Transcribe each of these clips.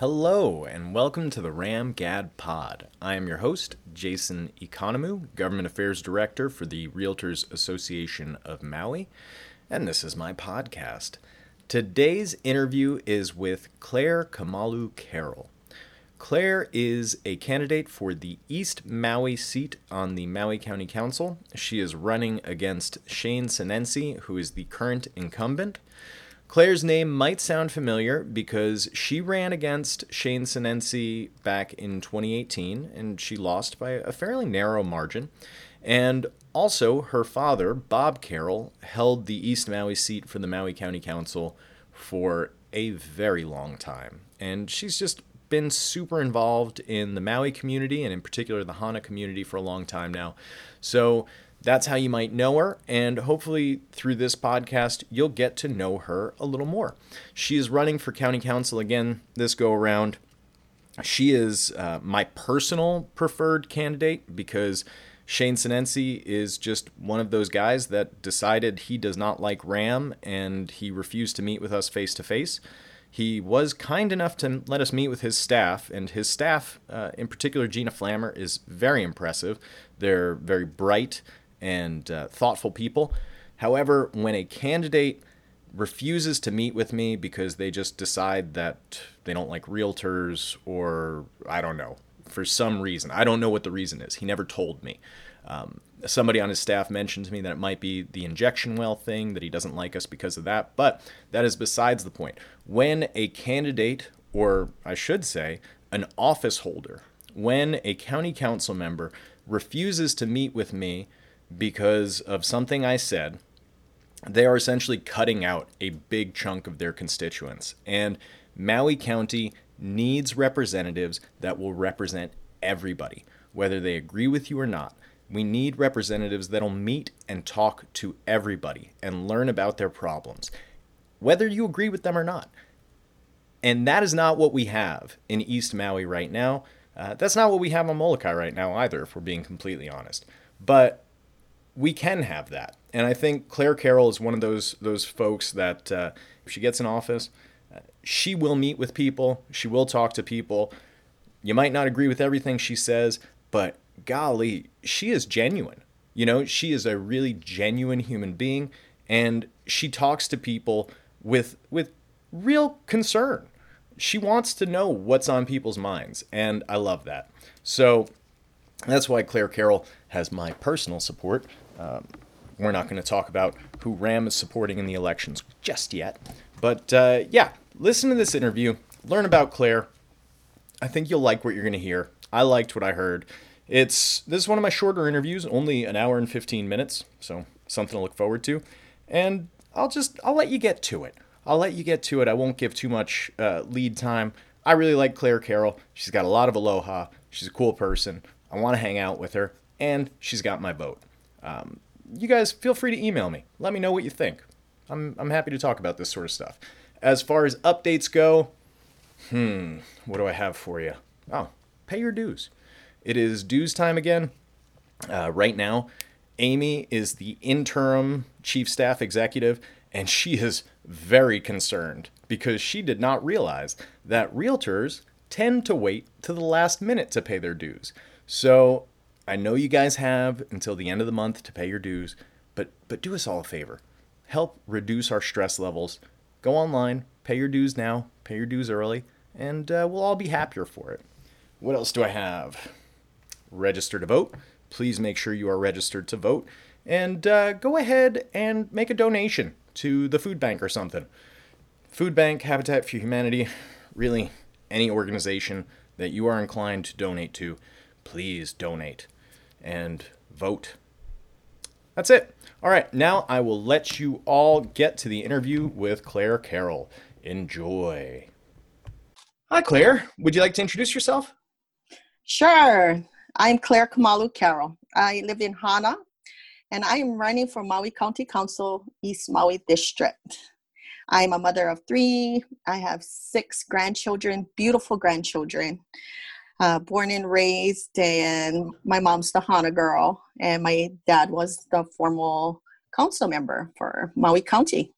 Hello, and welcome to the Ram Gad Pod. I am your host, Jason Economou, Government Affairs Director for the Realtors Association of Maui, and this is my podcast. Today's interview is with Claire Kamalu Carroll. Claire is a candidate for the East Maui seat on the Maui County Council. She is running against Shane Sinenci, who is the current incumbent. Claire's name might sound familiar because she ran against Shane Sinenci back in 2018 and she lost by a fairly narrow margin. And also, her father, Bob Carroll, held the East Maui seat for the Maui County Council for a very long time. And she's just been super involved in the Maui community and, in particular, the Hana community for a long time now. So, that's how you might know her, and hopefully through this podcast, you'll get to know her a little more. She is running for county council again this go around. She is uh, my personal preferred candidate because Shane Sinenci is just one of those guys that decided he does not like Ram and he refused to meet with us face to face. He was kind enough to let us meet with his staff, and his staff, uh, in particular Gina Flammer, is very impressive. They're very bright and uh, thoughtful people. However, when a candidate refuses to meet with me because they just decide that they don't like realtors or I don't know, for some reason, I don't know what the reason is. He never told me. Um, somebody on his staff mentioned to me that it might be the injection well thing, that he doesn't like us because of that, but that is besides the point. When a candidate, or I should say, an office holder, when a county council member refuses to meet with me because of something I said, they are essentially cutting out a big chunk of their constituents. And Maui County needs representatives that will represent everybody, whether they agree with you or not. We need representatives that'll meet and talk to everybody and learn about their problems, whether you agree with them or not. And that is not what we have in East Maui right now. Uh, that's not what we have on Molokai right now either, if we're being completely honest. But we can have that. And I think Claire Carroll is one of those those folks that uh, if she gets in office, uh, she will meet with people, she will talk to people. You might not agree with everything she says, but golly, she is genuine. You know, she is a really genuine human being, and she talks to people with with real concern. She wants to know what's on people's minds, and I love that. So that's why Claire Carroll has my personal support. Um, we're not going to talk about who Ram is supporting in the elections just yet. But uh, yeah, listen to this interview, learn about Claire. I think you'll like what you're going to hear. I liked what I heard. It's this is one of my shorter interviews, only an hour and 15 minutes, so something to look forward to. And I'll just I'll let you get to it. I'll let you get to it. I won't give too much uh, lead time. I really like Claire Carroll. She's got a lot of aloha. She's a cool person. I want to hang out with her, and she's got my vote. Um, you guys feel free to email me. Let me know what you think. I'm, I'm happy to talk about this sort of stuff. As far as updates go, hmm, what do I have for you? Oh, pay your dues. It is dues time again. Uh, right now, Amy is the interim chief staff executive, and she is very concerned because she did not realize that realtors tend to wait to the last minute to pay their dues. So I know you guys have until the end of the month to pay your dues, but but do us all a favor. Help reduce our stress levels. Go online, pay your dues now, pay your dues early, and uh, we'll all be happier for it. What else do I have? Register to vote. Please make sure you are registered to vote. And uh, go ahead and make a donation to the food bank or something. Food Bank, Habitat for Humanity, really any organization that you are inclined to donate to please donate and vote. That's it. All right, now I will let you all get to the interview with Claire Carroll. Enjoy. Hi, Claire. Would you like to introduce yourself? Sure. I'm Claire Kamalu Carroll. I live in Hana, and I am running for Maui County Council, East Maui District. I'm a mother of three. I have six grandchildren, beautiful grandchildren uh, born and raised, and my mom's the Hana girl, and my dad was the formal council member for Maui County.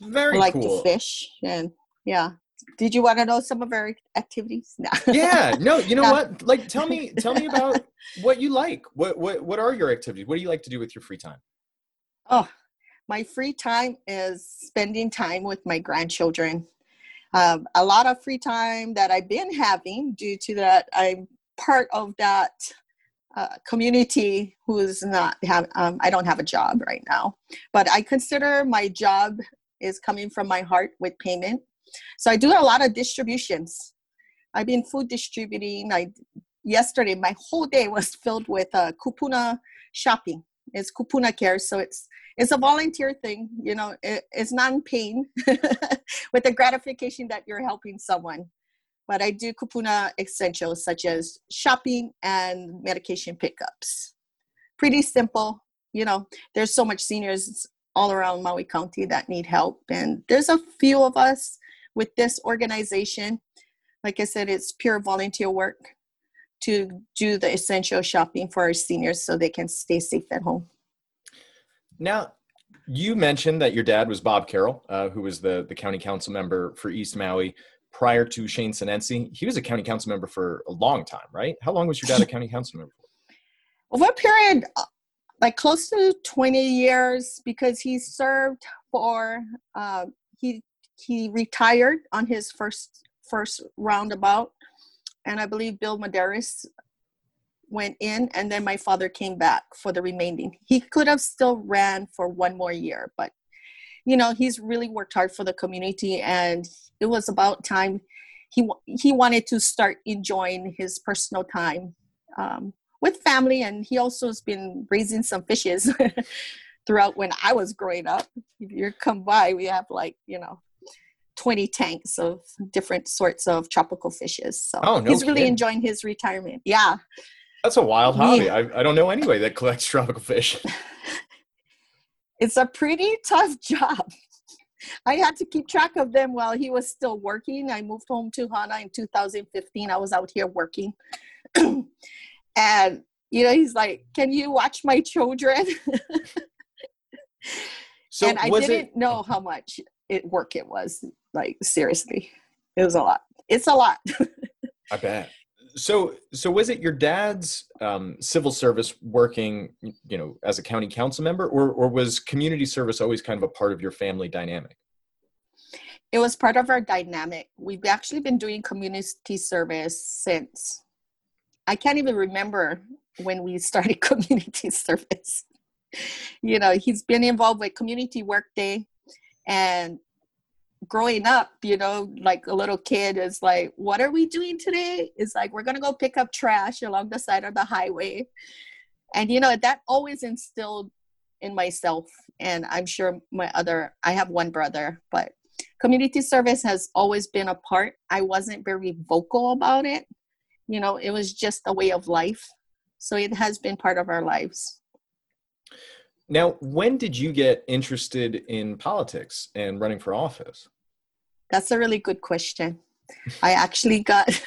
Very I like cool. to fish, and yeah, did you want to know some of our activities? No. yeah, no. You know no. what? Like, tell me, tell me about what you like. What what what are your activities? What do you like to do with your free time? Oh, my free time is spending time with my grandchildren. Um, a lot of free time that I've been having due to that I'm part of that uh, community who is not have um, I don't have a job right now, but I consider my job is coming from my heart with payment. So I do a lot of distributions. I've been food distributing. I yesterday my whole day was filled with uh, kupuna shopping. It's kupuna care, so it's it's a volunteer thing. You know, it, it's non-pain with the gratification that you're helping someone. But I do kupuna essentials such as shopping and medication pickups. Pretty simple. You know, there's so much seniors all around Maui County that need help. And there's a few of us with this organization. Like I said, it's pure volunteer work to do the essential shopping for our seniors so they can stay safe at home. Now, you mentioned that your dad was Bob Carroll, uh, who was the, the county council member for East Maui prior to Shane Sinenci. He was a county council member for a long time, right? How long was your dad a county council member for? Over a period uh, like close to 20 years because he served for uh, he he retired on his first first roundabout and i believe bill Medeiros went in and then my father came back for the remaining. He could have still ran for one more year but you know he's really worked hard for the community and it was about time he he wanted to start enjoying his personal time um, with family and he also has been raising some fishes throughout when i was growing up. If you come by we have like you know 20 tanks of different sorts of tropical fishes so oh, no he's really kidding. enjoying his retirement. Yeah that's a wild hobby. I, I don't know anybody that collects tropical fish it's a pretty tough job I had to keep track of them while he was still working. I moved home to Hana in 2015. I was out here working. and you know he's like can you watch my children so and i didn't it, know how much it work it was like seriously it was a lot it's a lot i bet so so was it your dad's um, civil service working you know as a county council member or or was community service always kind of a part of your family dynamic it was part of our dynamic we've actually been doing community service since I can't even remember when we started community service. you know, he's been involved with community work day and growing up, you know, like a little kid is like, what are we doing today? It's like, we're going to go pick up trash along the side of the highway. And, you know, that always instilled in myself. And I'm sure my other, I have one brother, but community service has always been a part. I wasn't very vocal about it you know it was just a way of life so it has been part of our lives now when did you get interested in politics and running for office? That's a really good question. I actually got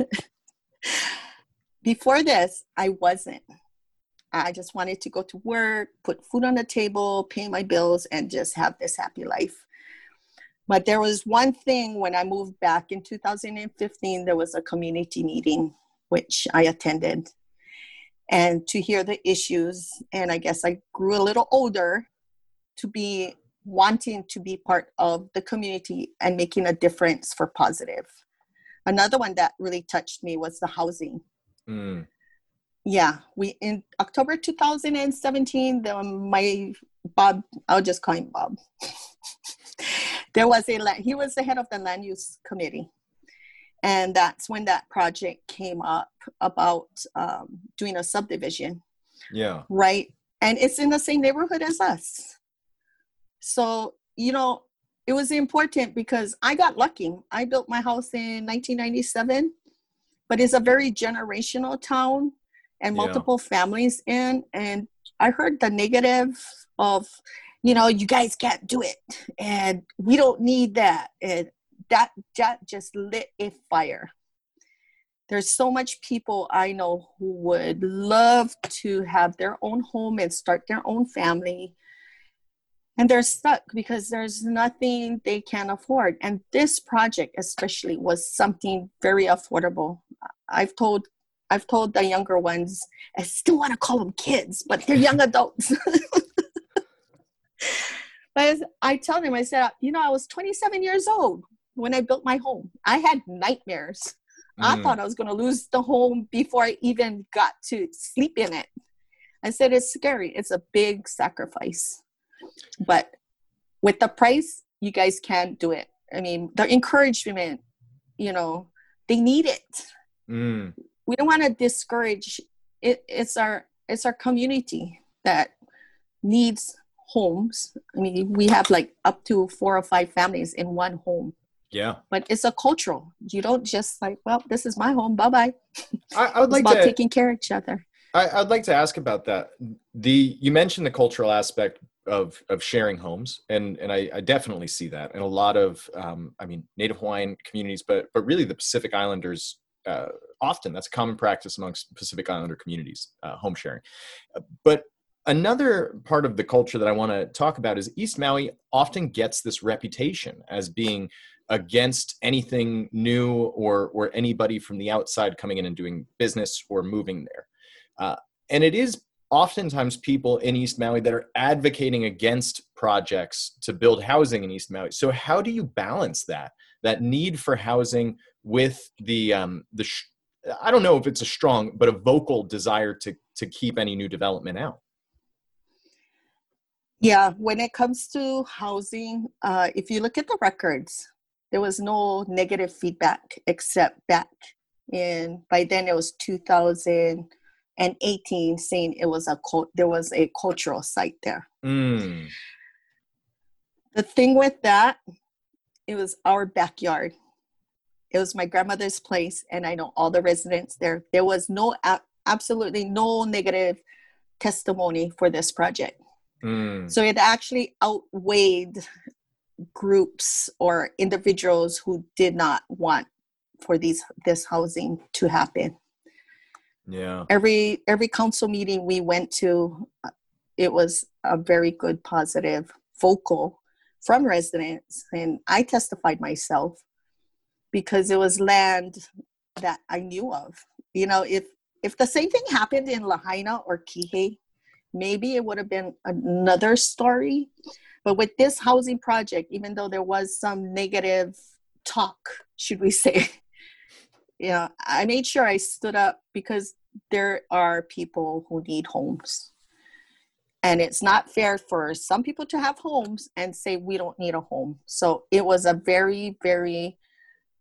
before this i wasn't. I just wanted to go to work put food on the table pay my bills and just have this happy life. But there was one thing when i moved back in 2015 there was a community meeting which I attended, and to hear the issues. And I guess I grew a little older to be wanting to be part of the community and making a difference for positive. Another one that really touched me was the housing. Mm. Yeah, we in October 2017, the, my Bob, I'll just call him Bob. there was a he was the head of the land use committee and that's when that project came up about um, doing a subdivision. Yeah. Right? And it's in the same neighborhood as us. So you know it was important because i got lucky. I built my house in 1997 but it's a very generational town and multiple yeah. families in. And i heard the negative of you know you guys can't do it. And we don't need that. And that that just lit a fire. There's so much people i know who would love to have their own home and start their own family. And they're stuck because there's nothing they can afford. And this project especially was something very affordable. I've told i've told the younger ones i still want to call them kids but they're young adults. But i tell them i said you know i was 27 years old when i built my home i had nightmares mm. i thought i was going to lose the home before i even got to sleep in it i said it's scary it's a big sacrifice but with the price, you guys can do it. I mean, the encouragement, you know, they need it. Mm. We don't want to discourage it. It's our it's our community that needs homes. I mean, we have like up to four or five families in one home. Yeah. But it's a cultural. You don't just like, well, this is my home. Bye bye. I, I, would like about to, taking care of each other. I, would like to ask about that. The you mentioned the cultural aspect of of sharing homes, and and I, I definitely see that in a lot of um, I mean Native Hawaiian communities, but but really the Pacific Islanders. Uh, often that's a common practice amongst Pacific Islander communities, uh, home sharing. But another part of the culture that I want to talk about is East Maui often gets this reputation as being against anything new or or anybody from the outside coming in and doing business or moving there. Uh, and it is oftentimes people in East Maui that are advocating against projects to build housing in East Maui. So how do you balance that that need for housing with the um, the sh- I don't know if it's a strong but a vocal desire to to keep any new development out. Yeah, when it comes to housing, uh, if you look at the records, there was no negative feedback except back in by then it was 2018 saying it was a cult, there was a cultural site there. Mm. The thing with that, it was our backyard. It was my grandmother's place, and I know all the residents there. There was no absolutely no negative testimony for this project. Mm. So it actually outweighed groups or individuals who did not want for these this housing to happen. Yeah. Every every council meeting we went to uh, it was a very good positive vocal from residents and i testified myself because it was land that i knew of. You know if if the same thing happened in lahaina or kihei maybe it would have been another story but with this housing project even though there was some negative talk should we say yeah i made sure i stood up because there are people who need homes. And it's not fair for some people to have homes and say, we don't need a home. So it was a very, very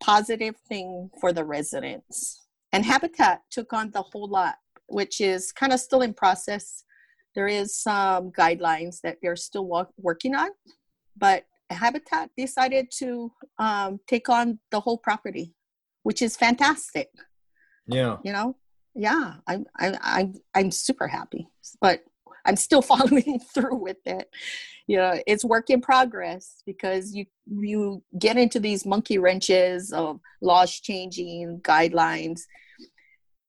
positive thing for the residents. And Habitat took on the whole lot, which is kind of still in process. There is some guidelines that they're still working on, but Habitat decided to um, take on the whole property, which is fantastic. Yeah. You know, yeah, I'm I'm I'm I'm super happy, but I'm still following through with it. You know, it's work in progress because you you get into these monkey wrenches of laws changing, guidelines,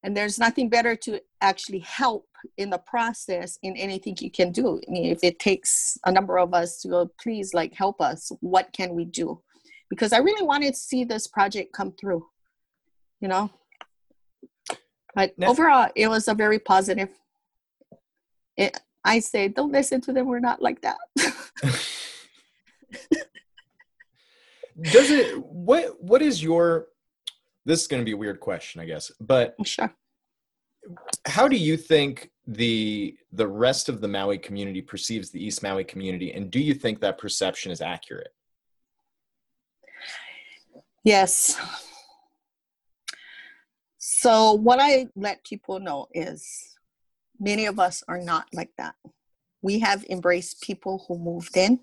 and there's nothing better to actually help in the process in anything you can do. I mean, if it takes a number of us to go, please, like, help us. What can we do? Because I really wanted to see this project come through. You know, but overall, it was a very positive. It, I say, don't listen to them. We're not like that. Does it? What? What is your? This is going to be a weird question, I guess. But sure. How do you think the the rest of the Maui community perceives the East Maui community, and do you think that perception is accurate? Yes, so, what I let people know is many of us are not like that. We have embraced people who moved in.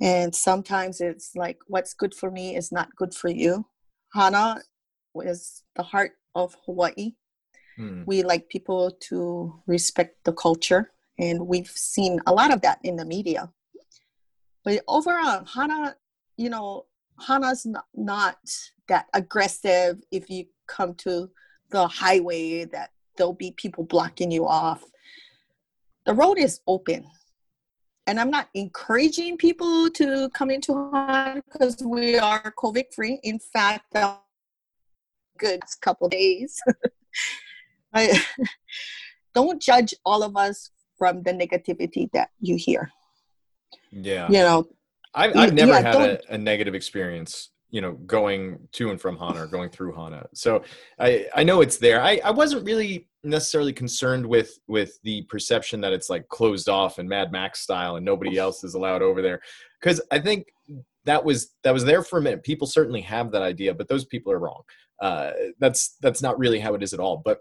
And sometimes it's like, what's good for me is not good for you. Hana is the heart of Hawaii. Hmm. We like people to respect the culture, and we've seen a lot of that in the media. But overall, Hana, you know, Hana's not, not that aggressive if you come to the highway that there'll be people blocking you off. The road is open. and I'm not encouraging people to come into Hana because we are COVID free. In fact, good couple days. I, don't judge all of us from the negativity that you hear. Yeah. You know, I've, I've never yeah, had a, a, negative experience, you know, going to and from Hana or going through Hana. So I, I know it's there. I, I wasn't really necessarily concerned with with the perception that it's like closed off and Mad Max style and nobody else is allowed over there. Because I think that was that was there for a minute. People certainly have that idea, but those people are wrong. Uh, that's that's not really how it is at all. But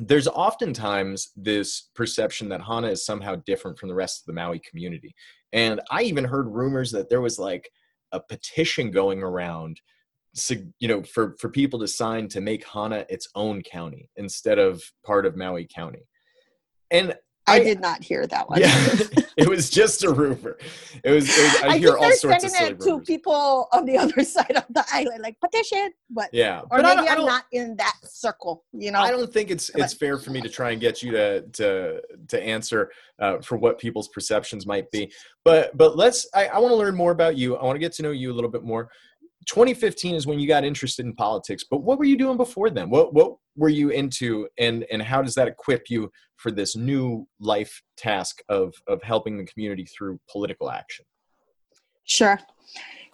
there's oftentimes this perception that Hana is somehow different from the rest of the Maui community. And I even heard rumors that there was like a petition going around you know for for people to sign to make Hana its own county instead of part of Maui County. And I, I, did not hear that one. Yeah, it was just a rumor. It was. It was I, I, hear all sorts of silly it to people on the other side of the island, like petition, but yeah, or but maybe I'm not in that circle. You know, I don't think it's it's fair for me to try and get you to to to answer uh, for what people's perceptions might be. But but let's. I, I want to learn more about you. I want to get to know you a little bit more. 2015 is when you got interested in politics but what were you doing before then? What what were you into and and how does that equip you for this new life task of of helping the community through political action? Sure.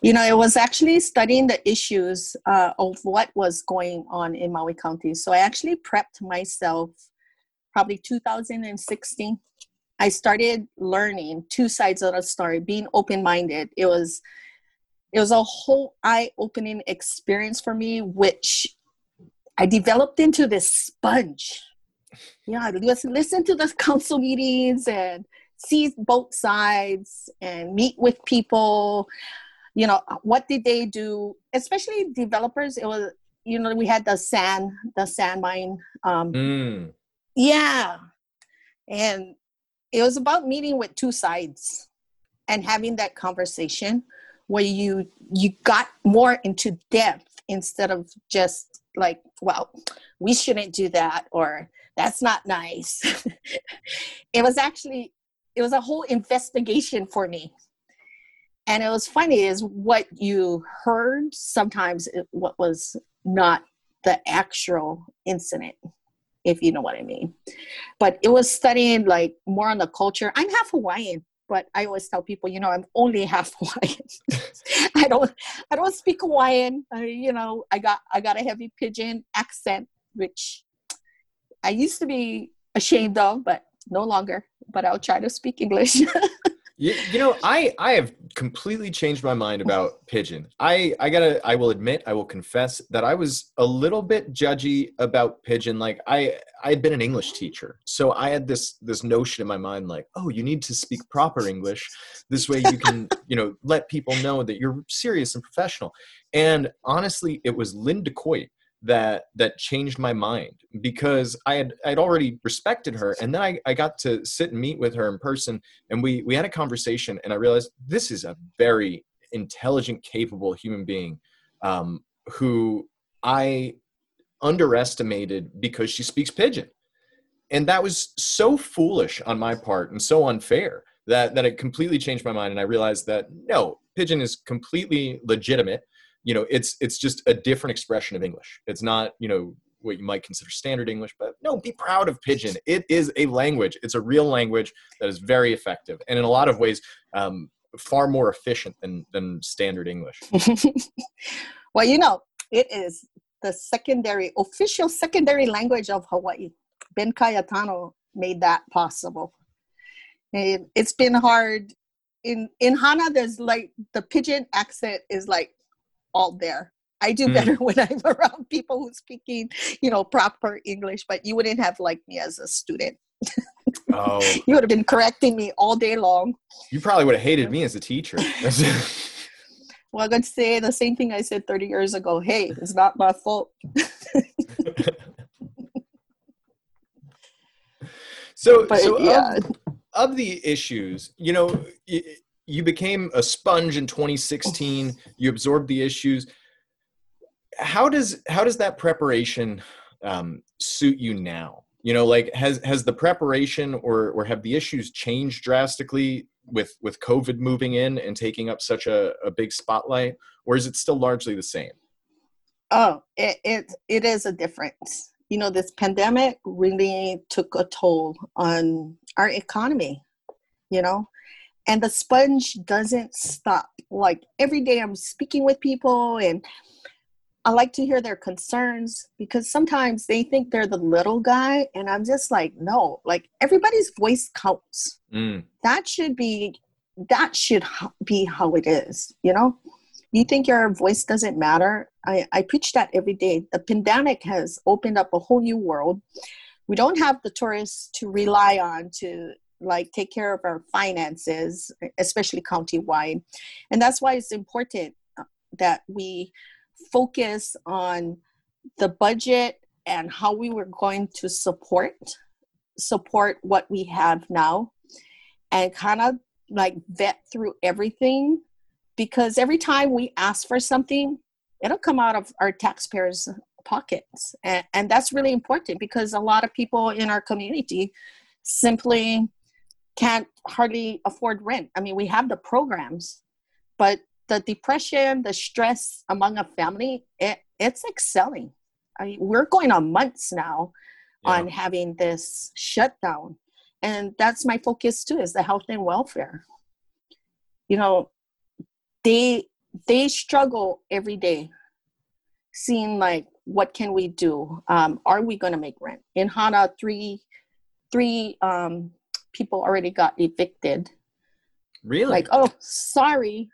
You know it was actually studying the issues uh, of what was going on in maui county. So i actually prepped myself probably 2016 i started learning two sides of the story being open-minded. It was it was a whole eye-opening experience for me which i developed into this sponge. Yeah i listen, listen to the council meetings and see both sides and meet with people. You know what did they do? Especially developers it was you know we had the sand the sand mine um mm. yeah. And it was about meeting with two sides and having that conversation where you you got more into depth instead of just like well we shouldn't do that or that's not nice. It was actually it was a whole investigation for me. And it was funny is what you heard sometimes what was not the actual incident if you know what i mean. But it was studying like more on the culture. I'm half hawaiian but I always tell people, you know, I'm only half Hawaiian. I don't, I don't speak Hawaiian. I, you know, I got, I got a heavy pidgin accent, which I used to be ashamed of, but no longer. But I'll try to speak English. You, you know, I I have completely changed my mind about Pidgin. I I gotta I will admit I will confess that I was a little bit judgy about Pidgin. Like I I had been an English teacher, so I had this this notion in my mind like, oh, you need to speak proper English. This way you can you know let people know that you're serious and professional. And honestly, it was Linda Coit that that changed my mind because I had I'd already respected her and then I, I got to sit and meet with her in person and we we had a conversation and I realized this is a very intelligent capable human being um, who I underestimated because she speaks pidgin. And that was so foolish on my part and so unfair that that it completely changed my mind and I realized that no pidgin is completely legitimate you know it's it's just a different expression of english. It's not you know what you might consider standard english but no be proud of pidgin. It is a language. It's a real language that is very effective and in a lot of ways um, far more efficient than than standard english. Well you know it is the secondary official secondary language of hawaii. Ben cayetano made that possible. It's been hard. In in hana there's like the pidgin accent is like all there. I do better mm. when I'm around people who speaking, you know, proper English, but you wouldn't have liked me as a student. Oh. you would have been correcting me all day long. You probably would have hated me as a teacher. well, I'm going to say the same thing I said 30 years ago. Hey, it's not my fault. so, but, so yeah. of, of the issues, you know, you became a sponge in 2016 you absorbed the issues how does how does that preparation um, suit you now you know like has has the preparation or or have the issues changed drastically with with COVID moving in and taking up such a, a big spotlight, or is it still largely the same? Oh, it, it it is a difference. You know, this pandemic really took a toll on our economy. You know, and the sponge doesn't stop. Like every day, I'm speaking with people, and I like to hear their concerns because sometimes they think they're the little guy, and I'm just like, no, like everybody's voice counts. Mm. That should be that should be how it is, you know you think your voice doesn't matter I, I preach that every day the pandemic has opened up a whole new world we don't have the tourists to rely on to like take care of our finances especially county-wide and that's why it's important uh, that we focus on the budget and how we were going to support support what we have now and kind of like vet through everything because every time we ask for something, it'll come out of our taxpayers' pockets. And, and that's really important because a lot of people in our community simply can't hardly afford rent. I mean, we have the programs, but the depression, the stress among a family, it, it's excelling. I mean, we're going on months now yeah. on having this shutdown. And that's my focus too, is the health and welfare. You know, they they struggle every day seeing like what can we do um, are we going to make rent in hana three three um, people already got evicted really like oh sorry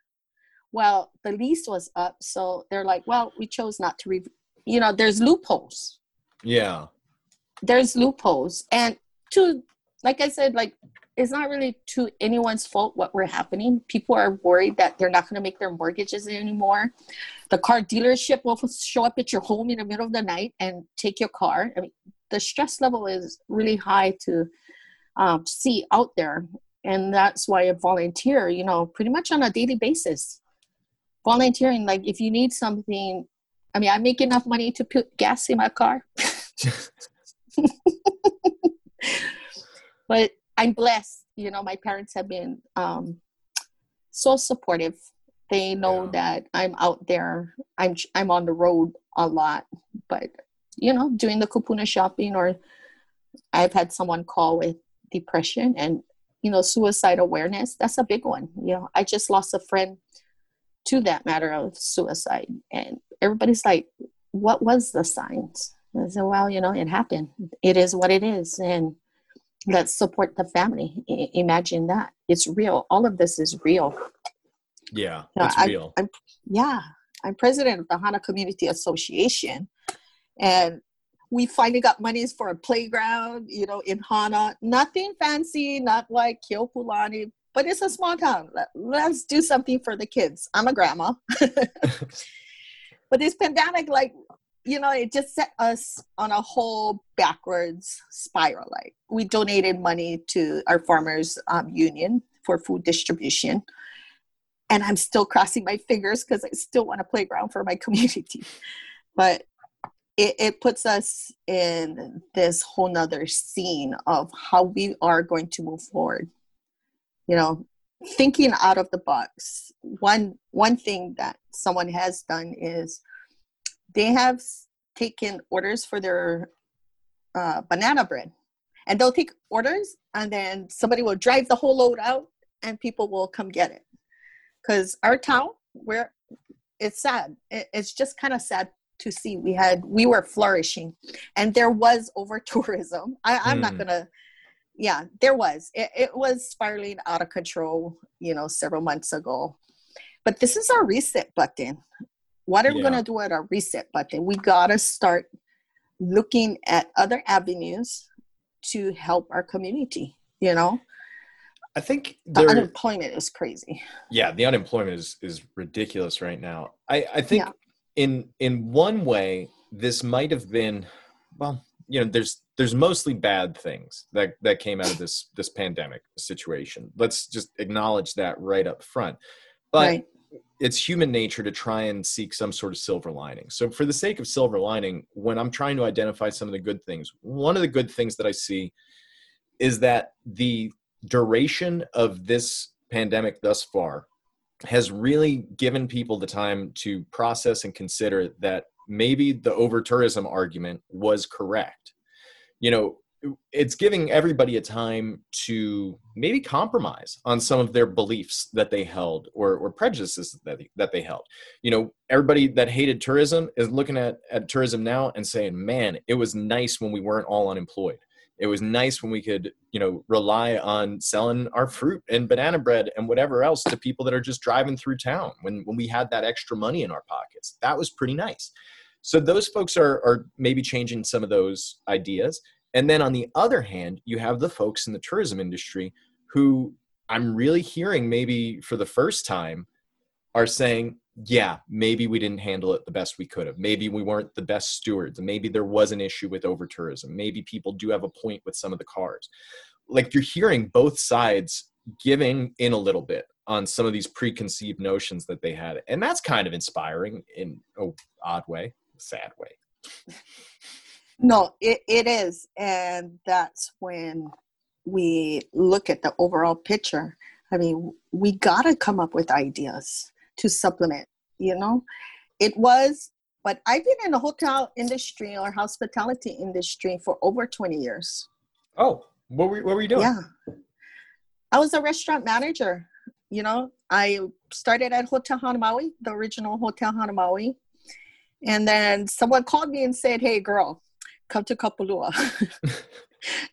well the lease was up so they're like well we chose not to re-. you know there's loopholes yeah there's loopholes and to like i said like it's not really to anyone's fault what we're happening. People are worried that they're not going to make their mortgages anymore. The car dealership will show up at your home in the middle of the night and take your car. I mean, the stress level is really high to um, see out there, and that's why I volunteer. You know, pretty much on a daily basis. Volunteering, like if you need something, I mean, I make enough money to put gas in my car. but I'm blessed. You know, my parents have been um, so supportive. They know yeah. that I'm out there. I'm I'm on the road a lot, but you know, doing the kupuna shopping, or I've had someone call with depression and you know suicide awareness. That's a big one. You know, I just lost a friend to that matter of suicide, and everybody's like, "What was the signs?" I said, "Well, you know, it happened. It is what it is, and." let's support the family I- imagine that it's real all of this is real yeah it's I, real I'm, yeah i'm president of the hana community association and we finally got monies for a playground you know in hana. Nothing fancy not like Keopuolani, but it's a small town. Let's do something for the kids. I'm a grandma. But this pandemic like you know, it just set us on a whole backwards spiral. Like we donated money to our farmers um, union for food distribution, and I'm still crossing my fingers because I still want a playground for my community. But it, it puts us in this whole nother scene of how we are going to move forward. You know, thinking out of the box. One one thing that someone has done is they have taken orders for their uh, banana bread and they'll take orders and then somebody will drive the whole load out and people will come get it because our town where it's sad it, it's just kind of sad to see we had we were flourishing and there was over tourism I, i'm mm. not hmm. gonna yeah there was it, it was spiraling out of control you know several months ago but this is our reset button what are yeah. we to do at our reset button? We got to start looking at other avenues to help our community, you know? I think the unemployment is crazy. Yeah, the unemployment is is ridiculous right now. I I think yeah. In in one way this might have been well, you know, there's there's mostly bad things that that came out of this this pandemic situation. Let's just acknowledge that right up front. But right it's human nature to try and seek some sort of silver lining. So, for the sake of silver lining, when I'm trying to identify some of the good things, one of the good things that I see is that the duration of this pandemic thus far has really given people the time to process and consider that maybe the over tourism argument was correct. You know, it's giving everybody a time to maybe compromise on some of their beliefs that they held or, or prejudices that they, that they held. You know, everybody that hated tourism is looking at, at tourism now and saying, man, it was nice when we weren't all unemployed. It was nice when we could, you know, rely on selling our fruit and banana bread and whatever else to people that are just driving through town when, when we had that extra money in our pockets. That was pretty nice. So those folks are, are maybe changing some of those ideas. And then on the other hand, you have the folks in the tourism industry who I'm really hearing maybe for the first time are saying, yeah, maybe we didn't handle it the best we could have. Maybe we weren't the best stewards. Maybe there was an issue with over tourism. Maybe people do have a point with some of the cars. Like you're hearing both sides giving in a little bit on some of these preconceived notions that they had. And that's kind of inspiring in a odd way, sad way. No, it, it is. And that's when we look at the overall picture. I mean, we got to come up with ideas to supplement, you know? It was, but I've been in the hotel industry or hospitality industry for over 20 years. Oh, what were, what were you doing? Yeah. I was a restaurant manager. You know, I started at Hotel Hanamaui, the original Hotel Hanamaui. And then someone called me and said, Hey, girl, come to Kapalua.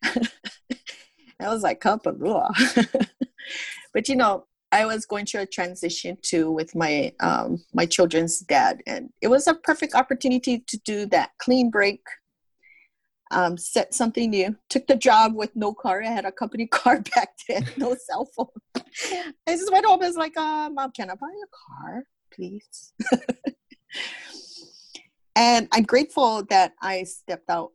I was like, Kapalua. but you know, I was going through a transition too with my um, my children's dad, and it was a perfect opportunity to do that clean break, um, set something new. Took the job with no car. I had a company car back then, no cell phone. I just went home and was like, uh, "Mom, can I buy a car, please?" and I'm grateful that I stepped out.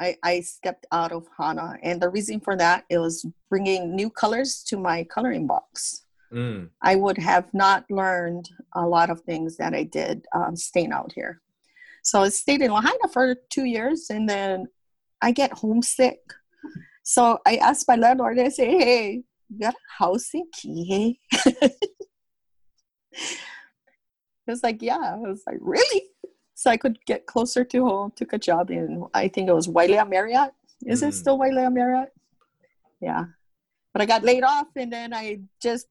I, I stepped out of Hana, and the reason for that it was bringing new colors to my coloring box. Mm. I would have not learned a lot of things that I did um, staying out here. So I stayed in Lahaina for two years, and then I get homesick. So I asked my landlord. I say, "Hey, you got a house in Kihei?" He was like, "Yeah." I was like, "Really?" so I could get closer to home. Took a job in I think it was Wailea Marriott. Is mm. it still Wailea Marriott? Yeah, but I got laid off, and then I just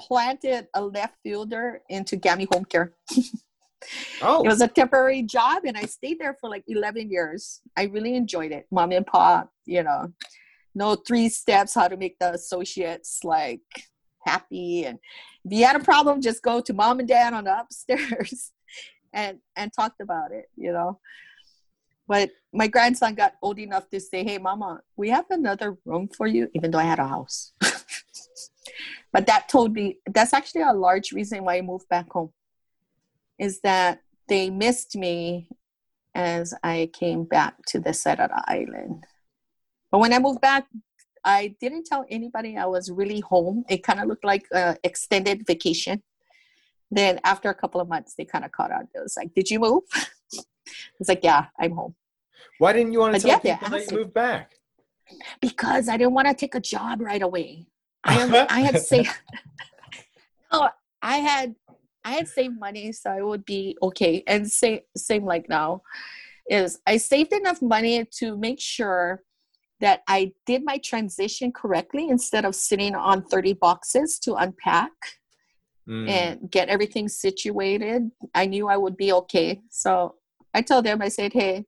planted a left fielder into Gammie Home Care. oh. It was a temporary job, and I stayed there for like 11 years. I really enjoyed it. Mom and pop, you know, no three steps how to make the associates like happy. And if you had a problem, just go to mom and dad on the upstairs and and talked about it you know but my grandson got old enough to say hey mama we have another room for you even though i had a house but that told me that's actually a large reason why i moved back home is that they missed me as i came back to the side island but when i moved back i didn't tell anybody i was really home it kind of looked like an extended vacation then after a couple of months, they kind of caught on. It was like, "Did you move?" it's like, "Yeah, I'm home." Why didn't you want to but tell yeah, people that you moved back? Because I didn't want to take a job right away. I, I had saved. no, I had I had saved money, so I would be okay. And same same like now is I saved enough money to make sure that I did my transition correctly instead of sitting on 30 boxes to unpack mm. and get everything situated. I knew I would be okay. So I told them, I said, hey,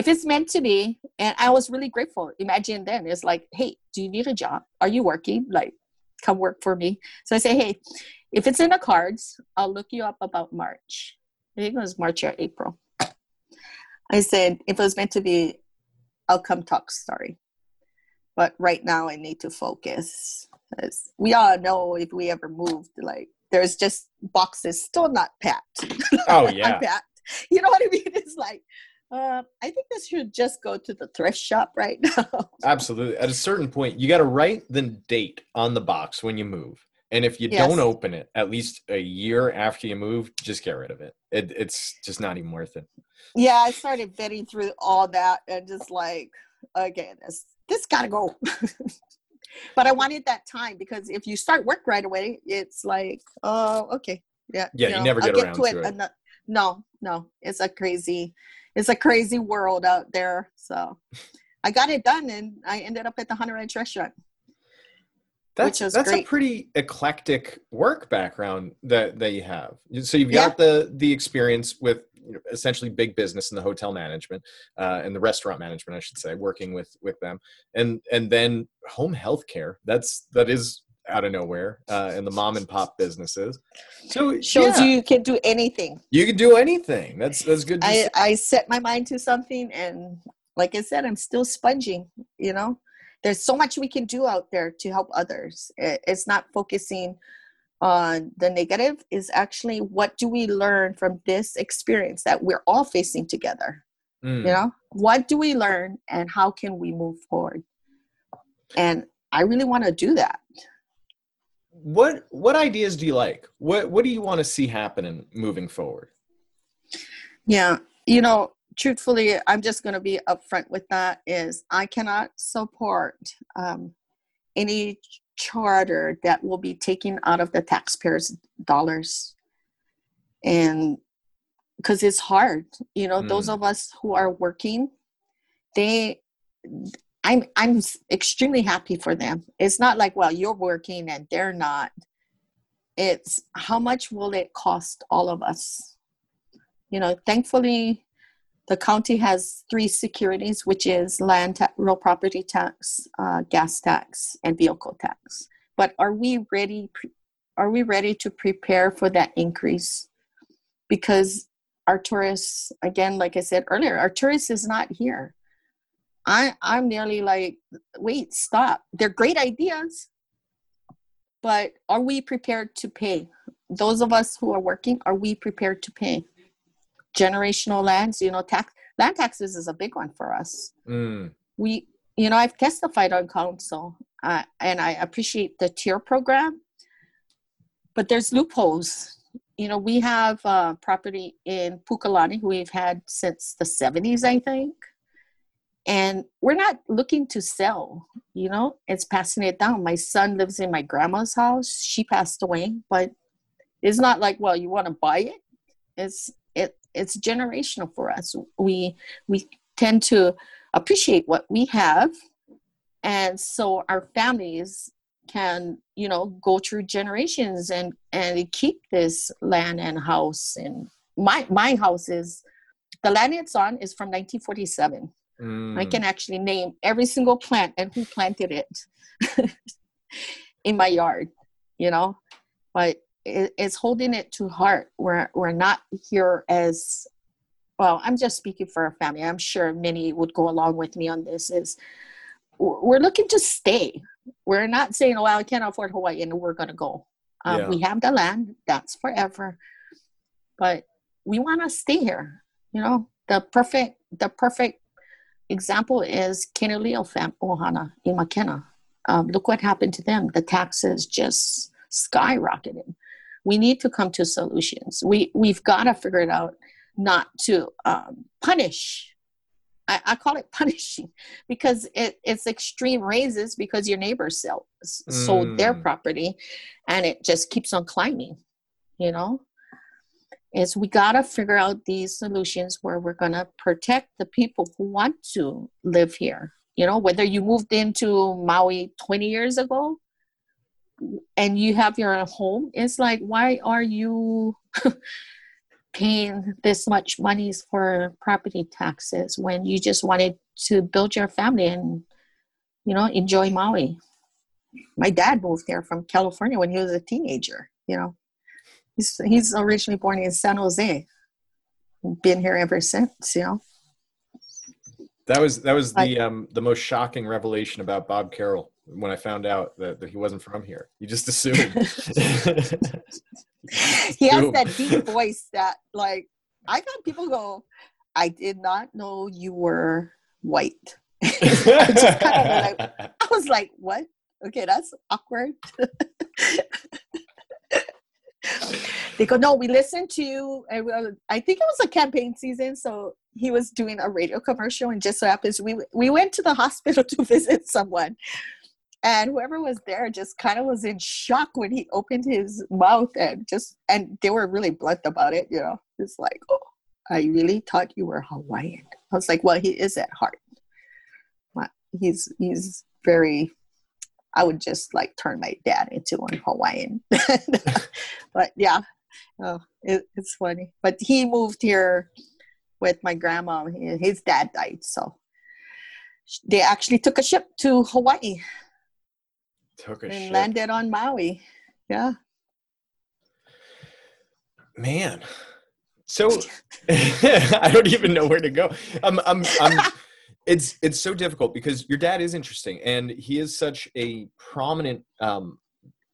if it's meant to be, and I was really grateful. Imagine then it's like, hey, do you need a job? Are you working? Like, come work for me. So I say, hey, if it's in the cards, I'll look you up about March. I think it was March or April. I said, if it was meant to be, I'll come talk sorry But right now, I need to focus. We all know, if we ever moved, like there's just boxes still not packed. Oh yeah, unpacked. You know what I mean? It's like uh, I think this should just go to the thrift shop right now. Absolutely. At a certain point, you got to write the date on the box when you move. And if you yes. don't open it at least a year after you move, just get rid of it. it. It's just not even worth it. Yeah, I started vetting through all that and just like, okay, this this gotta go. but I wanted that time because if you start work right away, it's like, oh, okay, yeah, yeah, you, know, you never get, around to it. it. no, no, it's a crazy, it's a crazy world out there. So I got it done, and I ended up at the Hana Ranch restaurant. That's that's great. a pretty eclectic work background that that you have. So you've got yeah. the the experience with essentially big business in the hotel management uh, and the restaurant management, I should say, working with with them, and and then home health care. That's that is out of nowhere uh, in the mom and pop businesses. So shows yeah. you can do anything. You can do anything. That's that's good. I, I set my mind to something, and like I said, I'm still sponging. You know, there's so much we can do out there to help others. It's not focusing on the negative. Is actually what do we learn from this experience that we're all facing together. Mm. You know, what do we learn, and how can we move forward? And I really want to do that what what ideas do you like? What what do you want to see happening moving forward? Yeah, you know, truthfully, I'm just going to be upfront with that. Is I cannot support um, any charter that will be taken out of the taxpayers' dollars, and because it's hard, you know, mm. those of us who are working, they I'm I'm extremely happy for them. It's not like, well, you're working and they're not. It's how much will it cost all of us? You know, thankfully, the county has three securities, which is land, ta- real property tax, uh, gas tax, and vehicle tax. But are we ready? Pre- are we ready to prepare for that increase? Because our tourists, again, like I said earlier, our tourists is not here I I'm nearly like, wait, stop. They're great ideas, but are we prepared to pay? Those of us who are working, are we prepared to pay? Generational lands, you know, tax land taxes is a big one for us. Mm. We, you know, I've testified on council, uh, and I appreciate the tier program, but there's loopholes. You know, we have uh, property in Pukalani we've had since the 70s, I think and we're not looking to sell you know? It's passing it down. My son lives in my grandma's house. She passed away but it's not like well you want to buy it? It's it it's generational for us. We we tend to appreciate what we have and so our families can you know go through generations and and keep this land and house and my my house is the land it's on is from 1947 Mm. I can actually name every single plant and who planted it in my yard, you know. But it, it's holding it to heart. We're we're not here as well. I'm just speaking for our family. I'm sure many would go along with me on this. Is we're looking to stay. We're not saying, "Oh, well, I can't afford Hawaii," and we're going to go. Um, yeah. We have the land; that's forever. But we want to stay here. You know, the perfect the perfect example is Keneleo fam Ohana in Makena. Um, look what happened to them. The taxes just skyrocketed. We need to come to solutions. We we've got to figure it out, not to um, punish. I, I, call it punishing because it, it's extreme raises because your neighbors sell, sold their mm. property, and it just keeps on climbing. You know, is we got to figure out these solutions where we're going to protect the people who want to live here. You know whether you moved into maui 20 years ago and you have your own home it's like why are you paying this much money for property taxes when you just wanted to build your family and you know enjoy maui? My dad moved here from california when he was a teenager you know He's he's originally born in San Jose. Been here ever since, you know. That was that was the um the most shocking revelation about Bob Carroll when I found out that, that he wasn't from here. You just assumed. he has that deep voice that like I got people go, I did not know you were white. I, like, I was like, what? Okay, that's awkward they go, no, we listened to you. Uh, I think it was a campaign season, so he was doing a radio commercial, and just so happens we we went to the hospital to visit someone, and whoever was there just kind of was in shock when he opened his mouth and just and they were really blunt about it you know. It's like oh i really thought you were hawaiian. I was like well he is at heart. He's he's very i would just like turn my dad into one hawaiian but yeah oh, it, it's funny but he moved here with my grandma his dad died so they actually took a ship to hawaii Took a and ship. landed on Maui. Yeah. Man. So I don't even know where to go. I'm I'm I'm it's it's so difficult because your dad is interesting and he is such a prominent um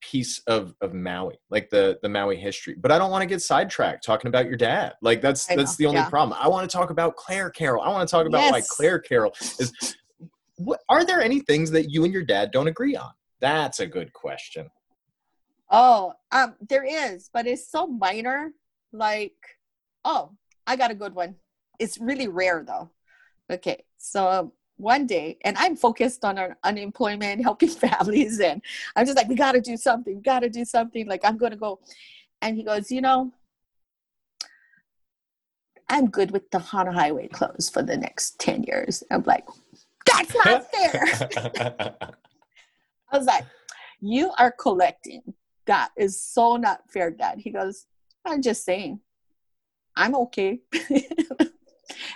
piece of of Maui, like the the Maui history. But I don't want to get sidetracked talking about your dad. Like that's I that's know, the only yeah. problem. I want to talk about Claire Carroll. I want to talk about why Yes. Claire Carroll is what are there any things that you and your dad don't agree on? That's a good question. Oh, um, there is, but it's so minor. Like, oh, I got a good one. It's really rare though. Okay, so one day, and I'm focused on our unemployment, helping families, and I'm just like, we got to do something. We got to do something. Like, I'm gonna go, and he goes, you know, I'm good with the Hana Highway closed for the next ten years. I'm like, that's not fair. I was like, you are collecting. That is so not fair, Dad. He goes, I'm just saying, I'm okay.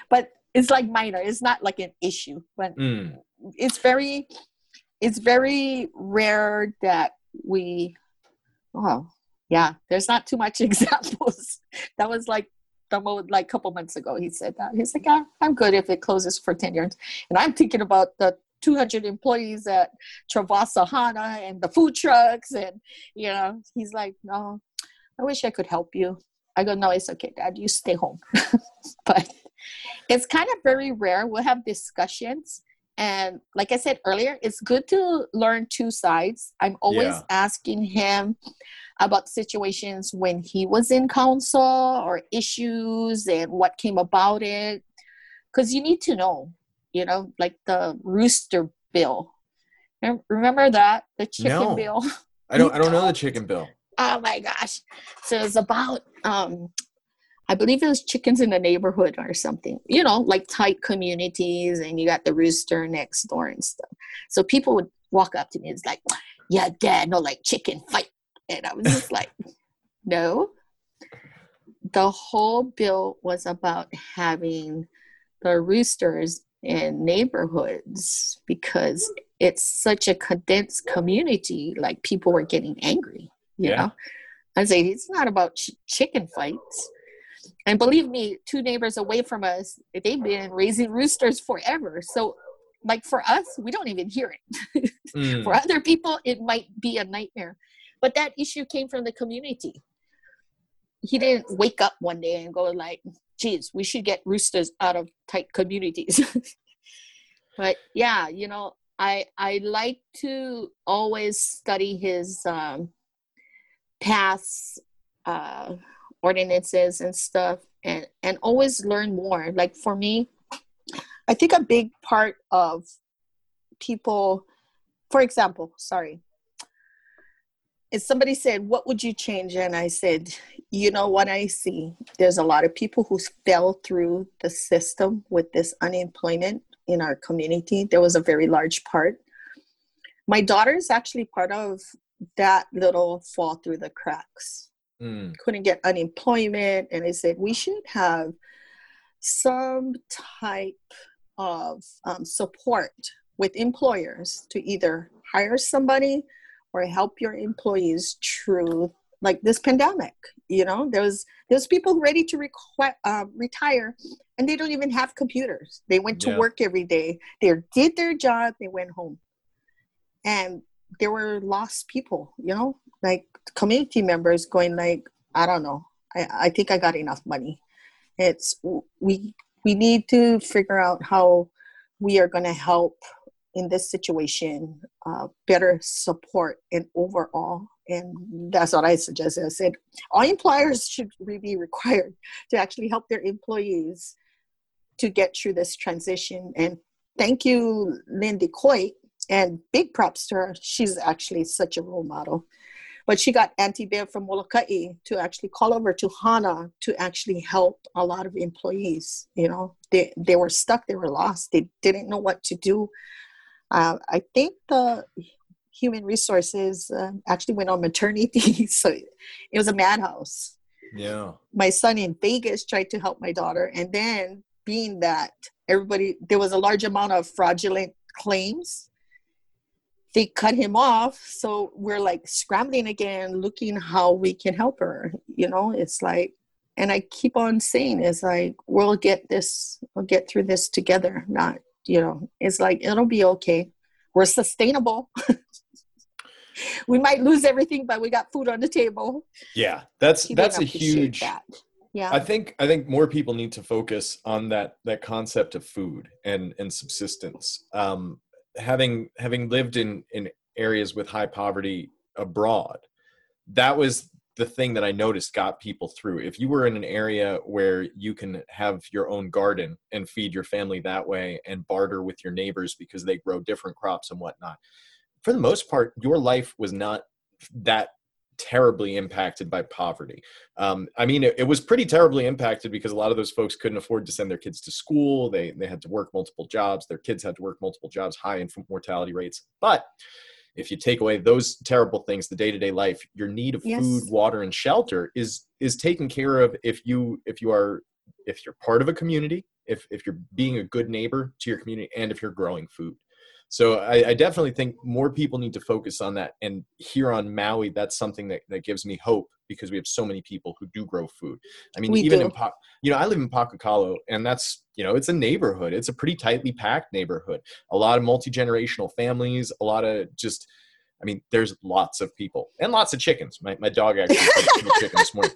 but it's like minor. It's not like an issue. But Mm, it's very, it's very rare that we, oh, yeah, there's not too much examples. that was like like couple months ago. He said that. He's like, ah, I'm good if it closes for 10 years. And I'm thinking about the 200 employees at Travaasa Hana and the food trucks. And, you know, he's like, no, I wish I could help you. I go, no, it's okay, Dad. You stay home. but it's kind of very rare. We'll have discussions. And like I said earlier, it's good to learn two sides. I'm always Yeah. asking him about situations when he was in council or issues and what came about it. Because you need to know, you know, like the rooster bill. Remember that? The chicken No. bill? I don't I don't know the chicken bill. oh my gosh. So it's about um I believe it was chickens in the neighborhood or something. You know, like tight communities and you got the rooster next door and stuff. So people would walk up to me, and it's like, Yeah, dad, no like chicken fight. And I was just like, No. The whole bill was about having the roosters in neighborhoods because it's such a condensed community, like people were getting angry, you Yeah. know. I say it's not about ch- chicken fights. And believe me, two neighbors away from us, they've been raising roosters forever. So, like for us, we don't even hear it. Mm, For other people, it might be a nightmare. But that issue came from the community. He didn't wake up one day and go like, geez, we should get roosters out of tight communities. but yeah, you know, I I like to always study his um, past uh, ordinances and stuff, and and always learn more. Like for me, I think a big part of people, for example, sorry, if somebody said, "What would you change?" and I said, "You know what I see? There's a lot of people who fell through the system with this unemployment in our community. There was a very large part. My daughter is actually part of that little fall through the cracks. Mm, Couldn't get unemployment, and I said we should have some type of um, support with employers to either hire somebody or help your employees through like this pandemic you know? There's there's people ready to requ- uh, retire and they don't even have computers. They went to Yeah. work every day. They did their job. They went home. And there were lost people you know like community members going like i don't know i, I think i got enough money it's we we need to figure out how we are going to help in this situation uh, better support and overall and that's what i suggested i said all employers should be required to actually help their employees to get through this transition and thank you lindy coit and big props to her. She's actually such a role model. But she got Auntie Bear from Molokai to actually call over to Hana to actually help a lot of employees. You know, they, they were stuck, they were lost, they didn't know what to do. Uh, I think the human resources uh, actually went on maternity, so it was a madhouse. Yeah. My son in Vegas tried to help my daughter, and then being that everybody there was a large amount of fraudulent claims they cut him off. So we're like scrambling again looking how we can help her you know? It's like and i keep on saying it's like we'll get this we'll get through this together not you know it's like it'll be okay. We're sustainable. We might lose everything but we got food on the table. Yeah that's that's a huge that. Yeah. I think i think more people need to focus on that that concept of food and and subsistence. Um having having lived in in areas with high poverty abroad that was the thing that i noticed got people through. If you were in an area where you can have your own garden and feed your family that way and barter with your neighbors because they grow different crops and whatnot for the most part your life was not that terribly impacted by poverty. Um, I mean, it, it, was pretty terribly impacted because a lot of those folks couldn't afford to send their kids to school. They they had to work multiple jobs. Their kids had to work multiple jobs, high infant mortality rates. But if you take away those terrible things, the day to day life, your need of yes. food, water, and shelter is is taken care of if you if you are if you're part of a community, if if you're being a good neighbor to your community, and if you're growing food. So I, I, definitely think more people need to focus on that. And here on Maui, that's something that, that gives me hope because we have so many people who do grow food. I mean, we even do. in, pa- you know, I live in Paukukalo and that's, you know, it's a neighborhood. It's a pretty tightly packed neighborhood. A lot of multi-generational families, a lot of just, I mean, there's lots of people and lots of chickens. My, my dog actually chicken this morning.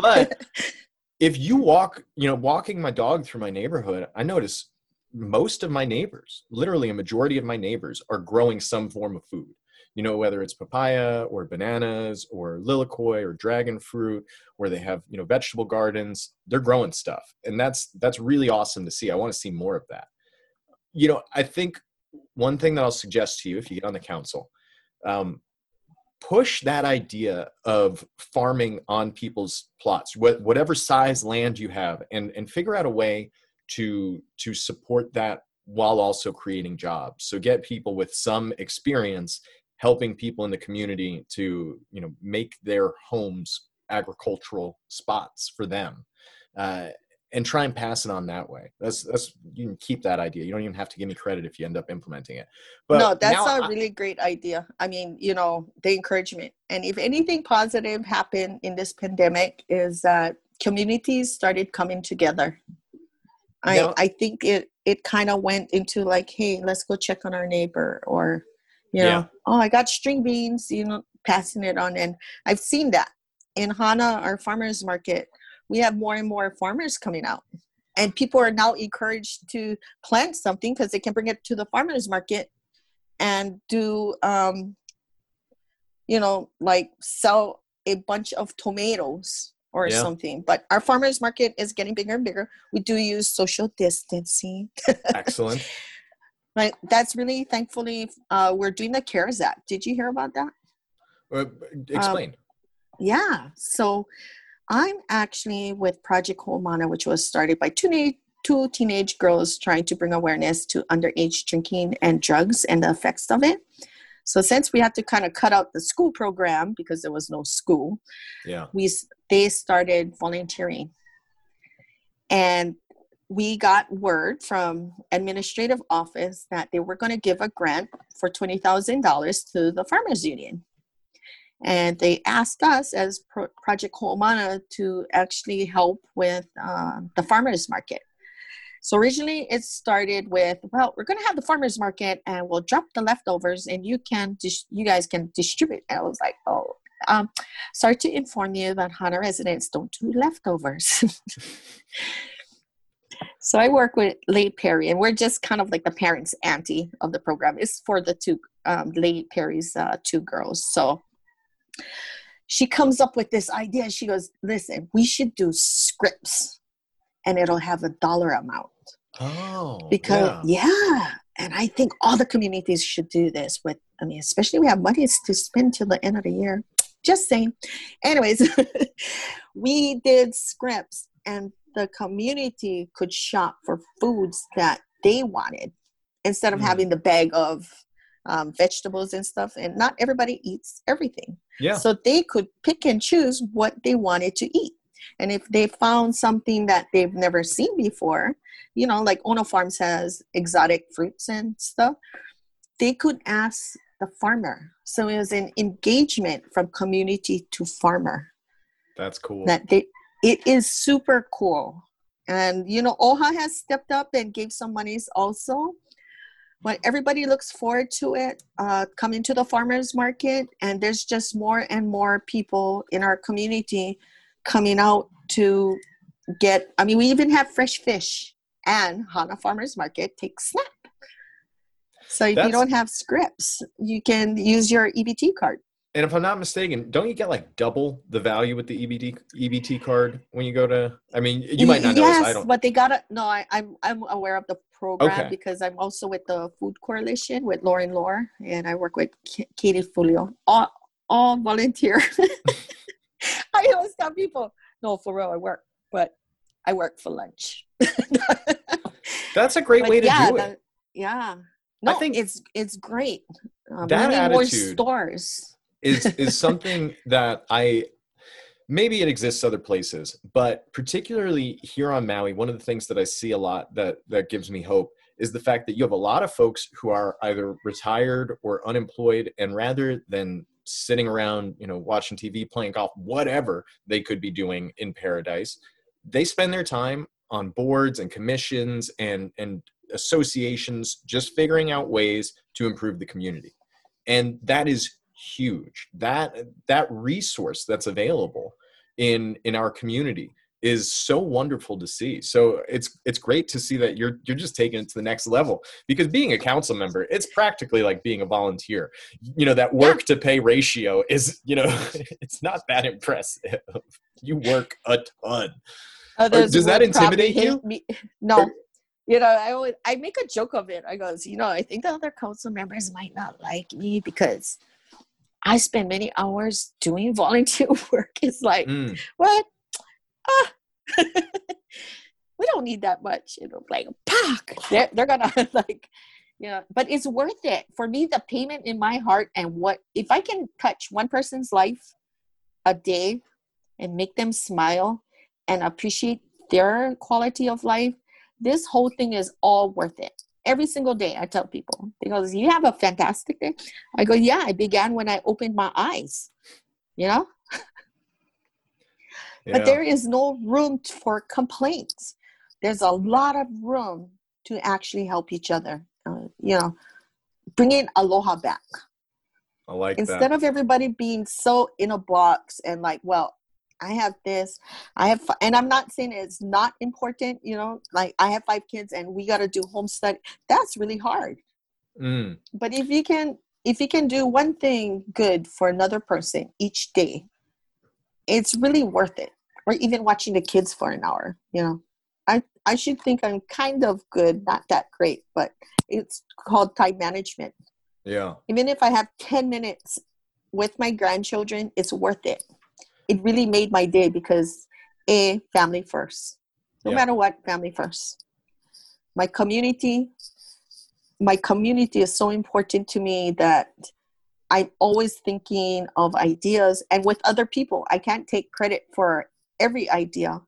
But if you walk, you know, walking my dog through my neighborhood, I notice most of my neighbors, literally a majority of my neighbors, are growing some form of food. You know, whether it's papaya or bananas or lilikoi or dragon fruit, or they have you know vegetable gardens, they're growing stuff, and that's that's really awesome to see. I want to see more of that. You know, I think one thing that I'll suggest to you if you get on the council, um, push that idea of farming on people's plots, whatever size land you have, and and figure out a way to to support that while also creating jobs. So get people with some experience helping people in the community to you know make their homes agricultural spots for them uh, and try and pass it on that way. That's that's you can keep that idea. You don't even have to give me credit if you end up implementing it. But no that's a I, really great idea. I mean you know the encouragement. And if anything positive happened in this pandemic is that communities started coming together I no. I think it it kind of went into like, hey, let's go check on our neighbor, or you know, yeah. oh, I got string beans, you know, passing it on, and I've seen that in Hana, our farmers market. We have more and more farmers coming out, and people are now encouraged to plant something because they can bring it to the farmers market and do, um, you know, like sell a bunch of tomatoes or yeah. something. But our farmers market is getting bigger and bigger. We do use social distancing. Excellent. Right. That's really thankfully uh, we're doing the CARES Act. Did you hear about that? Uh, explain. Um, yeah. So I'm actually with Project Ho'omana, which was started by two, na- two teenage girls trying to bring awareness to underage drinking and drugs and the effects of it. So since we had to kind of cut out the school program because there was no school, yeah, we they started volunteering, and we got word from administrative office that they were going to give a grant for twenty thousand dollars to the farmers union, and they asked us as Pro- Project Ho'omana to actually help with uh, the farmers market. So originally it started with, well, we're going to have the farmers market and we'll drop the leftovers and you can, dis- you guys can distribute. And I was like, oh, um, sorry to inform you that Hana residents don't do leftovers. so I work with Late Perry and we're just kind of like the parents' auntie of the program. It's for the two, um, Perry's uh, two girls. So she comes up with this idea. She goes, listen, we should do scripts and it'll have a dollar amount. Oh, because yeah. yeah. and I think all the communities should do this with, I mean, especially we have money to spend till the end of the year. Just saying. Anyways, we did scripts and the community could shop for foods that they wanted instead of mm. having the bag of um, vegetables and stuff. And not everybody eats everything. Yeah. So they could pick and choose what they wanted to eat. And if they found something that they've never seen before, you know, like Ono Farms has exotic fruits and stuff, they could ask the farmer. So it was an engagement from community to farmer. That's cool. That they, it is super cool. And you know, OHA has stepped up and gave some monies also. But everybody looks forward to it uh, coming to the farmers market, and there's just more and more people in our community coming out to get. I mean, we even have fresh fish and Hana Farmers Market takes SNAP. So if That's, you don't have scripts, you can use your EBT card. And if I'm not mistaken, don't you get like double the value with the EBT EBT card when you go to? I mean, you might not know. Yes, I don't. but they gotta. No, I, am I'm, I'm aware of the program okay. because I'm also with the Food Coalition with Lauren Lore, and I work with Katie Fulio. All all volunteer. I always tell people, no, for real, I work, but I work for lunch. That's a great but way to yeah, do it. yeah. No, I think it's it's great. Um, that attitude stores is is something that I maybe it exists other places, but particularly here on Maui, one of the things that I see a lot that that gives me hope is the fact that you have a lot of folks who are either retired or unemployed, and rather than sitting around, you know, watching TV, playing golf, whatever they could be doing in paradise, they spend their time on boards and commissions and and associations just figuring out ways to improve the community. And that is huge. That that resource that's available in in our community is so wonderful to see so it's it's great to see that you're you're just taking it to the next level because being a council member it's practically like being a volunteer you know that work to pay ratio is you know it's not that impressive you work a ton does that intimidate you? Me. No. you know, I always I make a joke of it. I goes, you know, I think the other council members might not like me because I spend many hours doing volunteer work. It's like, mm. what? Ah. we don't need that much. You know, like, pack. They're, they're gonna like, yeah. But it's worth it for me. The payment in my heart and what if I can touch one person's life a day and make them smile and appreciate their quality of life, this whole thing is all worth it. Every single day, I tell people because you have a fantastic day. I go, yeah, I began when I opened my eyes, you know? Yeah. But there is no room for complaints. There's a lot of room to actually help each other, uh, you know, bringing aloha back. I like Instead that. of everybody being so in a box and like, well, I have this, I have, and I'm not saying it's not important, you know, like I have five kids and we got to do home study. That's really hard. Mm. But if you can, if you can do one thing good for another person each day, it's really worth it. Or even watching the kids for an hour, you know. I, I should think I'm kind of good, not that great, but it's called time management. Yeah. Even if I have 10 minutes with my grandchildren, it's worth it it really made my day because a family first no yeah. matter what family first my community my community is so important to me that i'm always thinking of ideas and with other people i can't take credit for every idea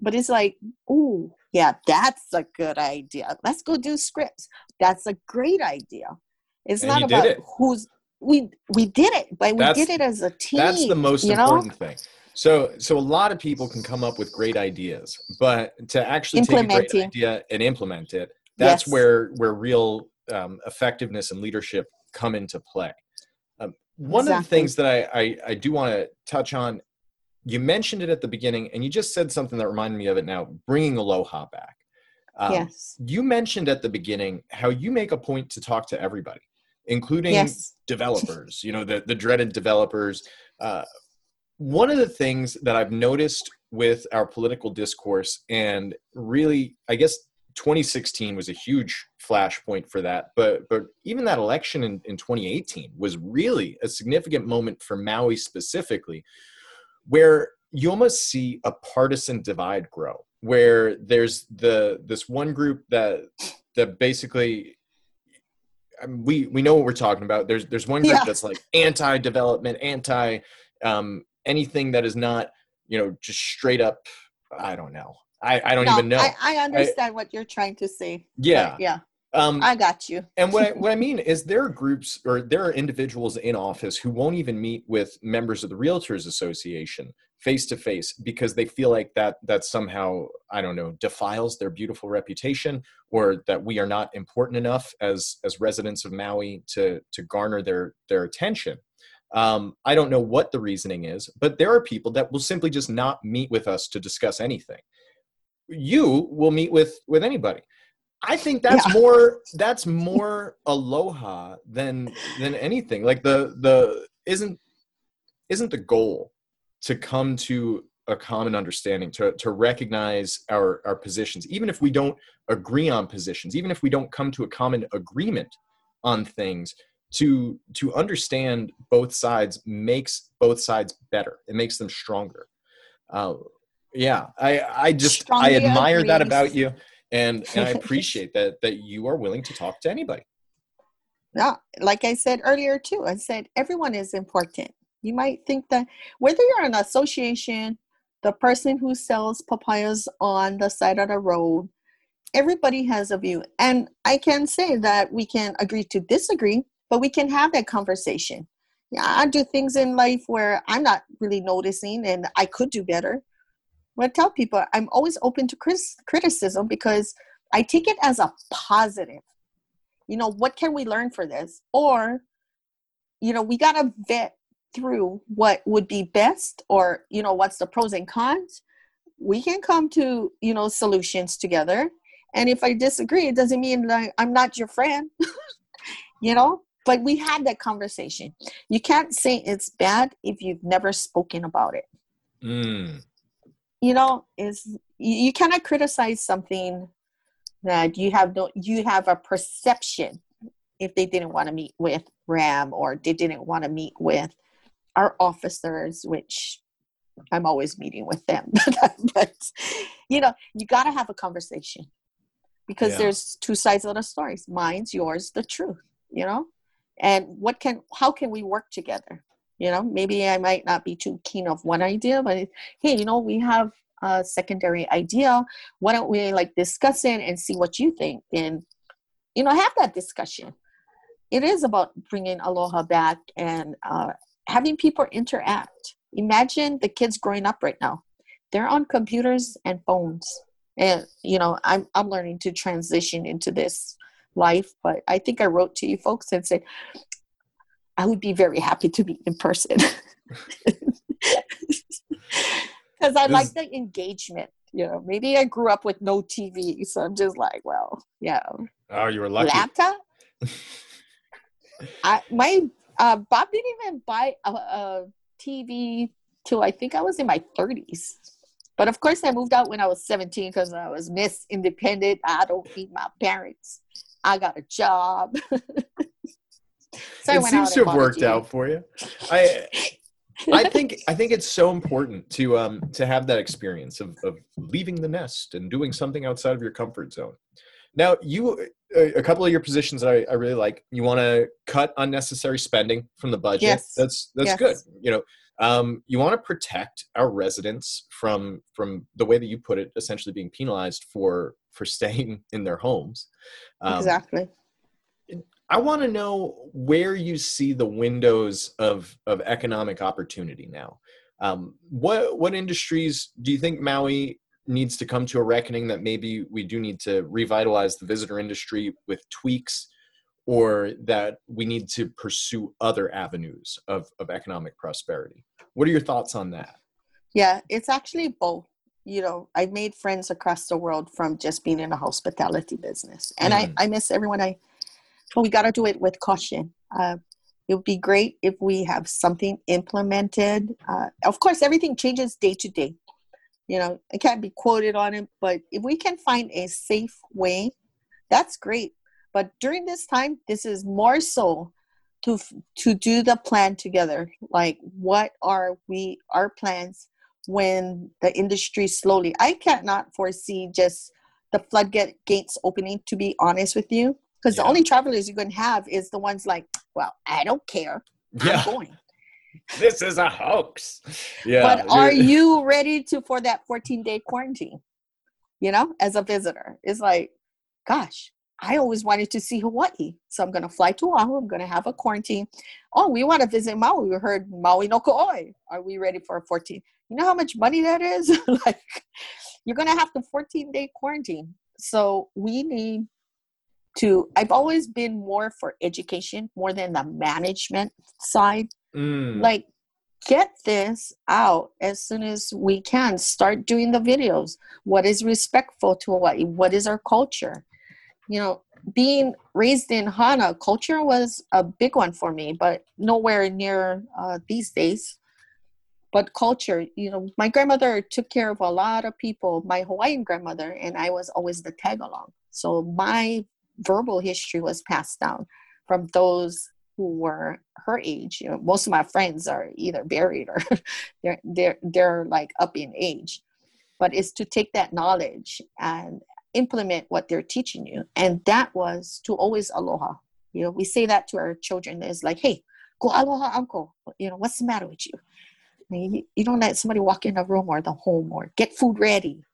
but it's like oh yeah that's a good idea let's go do scripts that's a great idea it's and not about it. who's we we did it, but we that's, did it as a team. That's the most important know? thing. So so a lot of people can come up with great ideas, but to actually take a great idea and implement it, that's yes. where where real um, effectiveness and leadership come into play. One exactly. of the things that I, I, I do want to touch on, you mentioned it at the beginning, and you just said something that reminded me of it now, bringing aloha back. Um, yes. You mentioned at the beginning how you make a point to talk to everybody including yes. developers, you know, the, the dreaded developers. Uh, one of the things that I've noticed with our political discourse and really, I guess, 2016 was a huge flashpoint for that. But but even that election in, in 2018 was really a significant moment for Maui specifically, where you almost see a partisan divide grow, where there's the this one group that that basically I mean, we we know what we're talking about. There's there's one group yeah. that's like anti-development, anti um, anything that is not you know just straight up. I don't know. I, I don't no, even know. I, I understand I, what you're trying to say. Yeah. Yeah. Um, I got you. and what I, what I mean is there are groups or there are individuals in office who won't even meet with members of the Realtors Association face to face because they feel like that that somehow I don't know defiles their beautiful reputation or that we are not important enough as as residents of Maui to to garner their their attention. Um, I don't know what the reasoning is, but there are people that will simply just not meet with us to discuss anything you will meet with with anybody. I think that's yeah. more that's more aloha than than anything. Like the the isn't isn't the goal to come to a common understanding to to recognize our our positions even if we don't agree on positions even if we don't come to a common agreement on things to to understand both sides makes both sides better. It makes them stronger. Uh, yeah i i just Strongly i admire agrees. that about you and and i appreciate that that you are willing to talk to anybody. Yeah like i said earlier too i said everyone is important. You might think that whether you're an association the person who sells papayas on the side of the road everybody has a view. And i can say that we can agree to disagree but we can have that conversation. Yeah i do things in life where i'm not really noticing and i could do better I tell people I'm always open to criticism because I take it as a positive. You know, what can we learn for this? Or, you know, we got to vet through what would be best or, you know, what's the pros and cons. We can come to, you know, solutions together. And if I disagree, it doesn't mean I'm not your friend, you know? But we had that conversation. You can't say it's bad if you've never spoken about it. Mm you know is you, cannot criticize something that you have no you have a perception if they didn't want to meet with ram or they didn't want to meet with our officers which i'm always meeting with them. But you know you got to have a conversation because yeah. there's two sides of the stories. Mine's yours the truth you know? And what can how can we work together you know maybe i might not be too keen of one idea but hey you know we have a secondary idea. Why don't we like discuss it and see what you think? And you know have that discussion. It is about bringing aloha back and uh, having people interact. Imagine the kids growing up right now. They're on computers and phones. And you know i'm i'm learning to transition into this life but i think i wrote to you folks and said I would be very happy to meet in person. Because I like the engagement. You know, maybe I grew up with no TV, so I'm just like, well, yeah. Oh, you were lucky. Laptop. I my uh, Bob didn't even buy a, a TV till I think I was in my 30s. But of course, I moved out when I was 17 because I was Miss Independent. I don't need my parents. I got a job. so it seems to have worked out for you. I I think I think it's so important to um to have that experience of, of leaving the nest and doing something outside of your comfort zone. Now, you a couple of your positions that I, I really like. You want to cut unnecessary spending from the budget. Yes. That's that's yes. good. You know, um, you want to protect our residents from from the way that you put it, essentially being penalized for for staying in their homes. Um, exactly. I want to know where you see the windows of of economic opportunity now. Um, what what industries do you think Maui needs to come to a reckoning that maybe we do need to revitalize the visitor industry with tweaks, or that we need to pursue other avenues of of economic prosperity? What are your thoughts on that? Yeah, it's actually both. You know, I made friends across the world from just being in a hospitality business, and mm. I I miss everyone I but we got to do it with caution. Uh, it would be great if we have something implemented. Uh, of course, everything changes day to day. You know, I can't be quoted on it, but if we can find a safe way, that's great. But during this time, this is more so to to do the plan together. Like, what are we our plans when the industry slowly? I cannot foresee just the floodgate gates opening. To be honest with you, because yeah. the only travelers you're going to have is the ones like, well, I don't care, yeah. I'm going. this is a hoax. Yeah. But are you ready to for that 14 day quarantine? You know, as a visitor, it's like, gosh, I always wanted to see Hawaii. So I'm going to fly to Oahu. I'm going to have a quarantine. Oh, we want to visit Maui. We heard Maui no ka 'oi. Are we ready for a 14? You know how much money that is? like, you're going to have the 14 day quarantine. So we need to, I've always been more for education more than the management side. Mm. Like, get this out as soon as we can. Start doing the videos. What is respectful to Hawaii? What is our culture? you know, being raised in Hana, culture was a big one for me, but nowhere near uh, these days. But culture, you know, my grandmother took care of a lot of people, my Hawaiian grandmother, and I was always the tag along. So my verbal history was passed down from those who were her age. You know, most of my friends are either buried or they're they're they're like up in age. But it's to take that knowledge and implement what they're teaching you. And that was to always aloha. You know, we say that to our children. It's like, hey, go aloha, uncle. You know, what's the matter with you? You, don't let somebody walk in a room or the home or get food ready.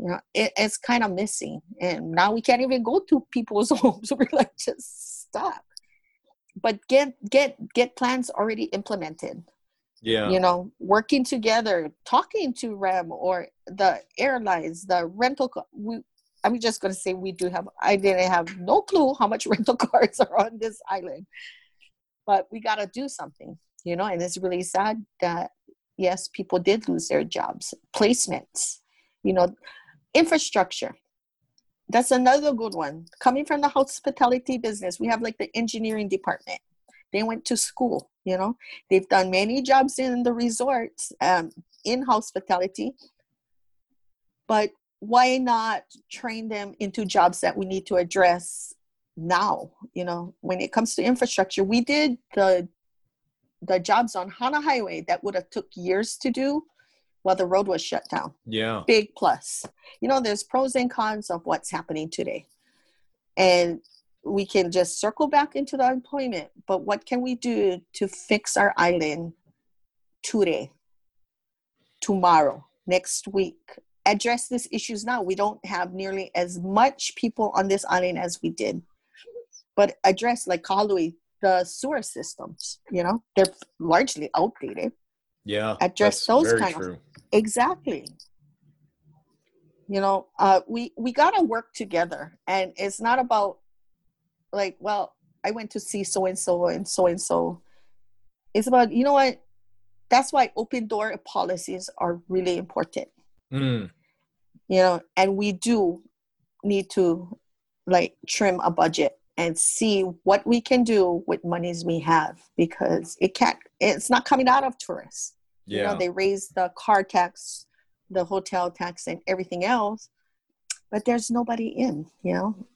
You know, it, it's kind of missing. And now we can't even go to people's homes. We're like, just stop. But get get get plans already implemented yeah you know working together talking to ram or the airlines the rental we I'm just going to say we do have, I didn't have no clue how much rental cars are on this island. But we got to do something, you know, and it's really sad that, yes, people did lose their jobs. Placements, you know, infrastructure. That's another good one. Coming from the hospitality business, we have like the engineering department. They went to school, you know, they've done many jobs in the resorts um, in hospitality. But why not train them into jobs that we need to address now you know when it comes to infrastructure we did the the jobs on hana highway that would have took years to do while the road was shut down yeah big plus you know there's pros and cons of what's happening today and we can just circle back into the employment but what can we do to fix our island today tomorrow next week address these issues now. We don't have nearly as much people on this island as we did. But address, like Kahului, the sewer systems, you know, they're largely outdated. Yeah. Address those kind true. of exactly. You know, uh, we we gotta work together, and it's not about like, well, I went to see so and so and so and so. It's about you know what. That's why open door policies are really important Mm. You know, and we do need to like trim a budget and see what we can do with monies we have because it can't it's not coming out of tourists. Yeah. You know, they raise the car tax, the hotel tax and everything else, but there's nobody in, you know.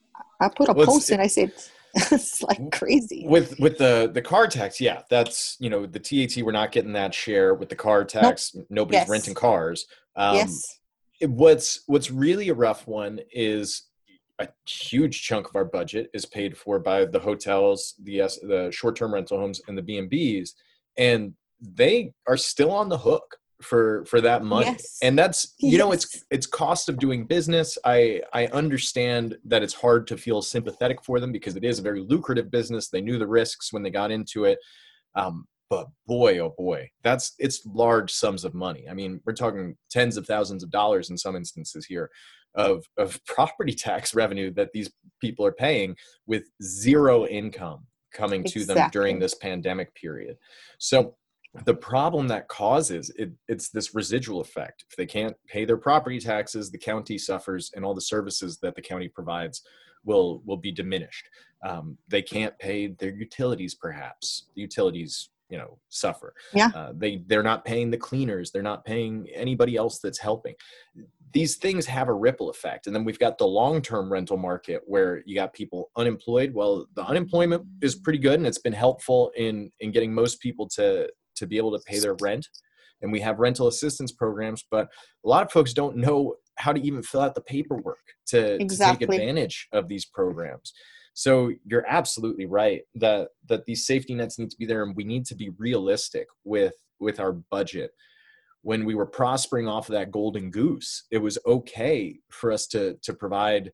I put a well, post and I said it's like crazy with with the the car tax yeah that's you know the tat we're not getting that share with the car tax nope. nobody's yes. renting cars um, yes what's what's really a rough one is a huge chunk of our budget is paid for by the hotels the the short-term rental homes and the b&b's and they are still on the hook for for that money yes. and that's you yes. know it's it's cost of doing business i i understand that it's hard to feel sympathetic for them because it is a very lucrative business they knew the risks when they got into it um, but boy oh boy that's it's large sums of money i mean we're talking tens of thousands of dollars in some instances here of of property tax revenue that these people are paying with zero income coming exactly. to them during this pandemic period so the problem that causes it, it's this residual effect. If they can't pay their property taxes the county suffers and all the services that the county provides will will be diminished. Um, they can't pay their utilities perhaps. The utilities you know suffer. Yeah. uh, they they're not paying the cleaners. They're not paying anybody else that's helping. These things have a ripple effect. And then we've got the long-term rental market where you got people unemployed. Well the unemployment is pretty good and it's been helpful in in getting most people to to be able to pay their rent. And we have rental assistance programs but a lot of folks don't know how to even fill out the paperwork to, Exactly. to take advantage of these programs. So you're absolutely right that that these safety nets need to be there and we need to be realistic with with our budget. When we were prospering off of that golden goose it was okay for us to to provide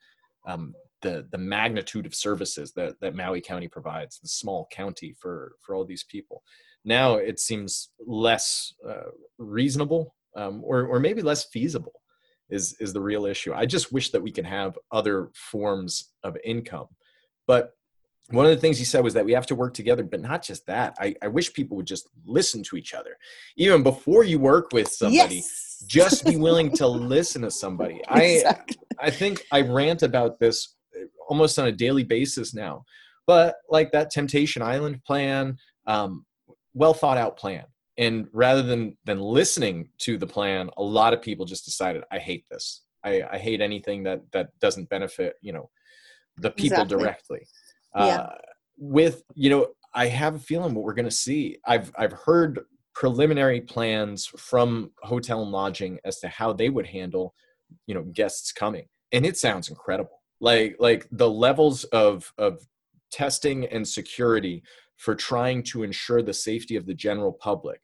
um, the the magnitude of services that that maui county provides the small county for for all these people now it seems less uh, reasonable um, or or maybe less feasible is is the real issue i just wish that we could have other forms of income but one of the things he said was that we have to work together, but not just that. I, I wish people would just listen to each other. Even before you work with somebody, yes. just be willing to listen to somebody. I Exactly. I think I rant about this almost on a daily basis now. But like that Temptation Island plan, um, well thought out plan. And rather than than listening to the plan, a lot of people just decided, I hate this. I, I hate anything that that doesn't benefit, you know, the people Exactly. directly. Yeah. Uh, with you know, I have a feeling what we're going to see. I've I've heard preliminary plans from hotel and lodging as to how they would handle, you know, guests coming, and it sounds incredible. Like like the levels of of testing and security for trying to ensure the safety of the general public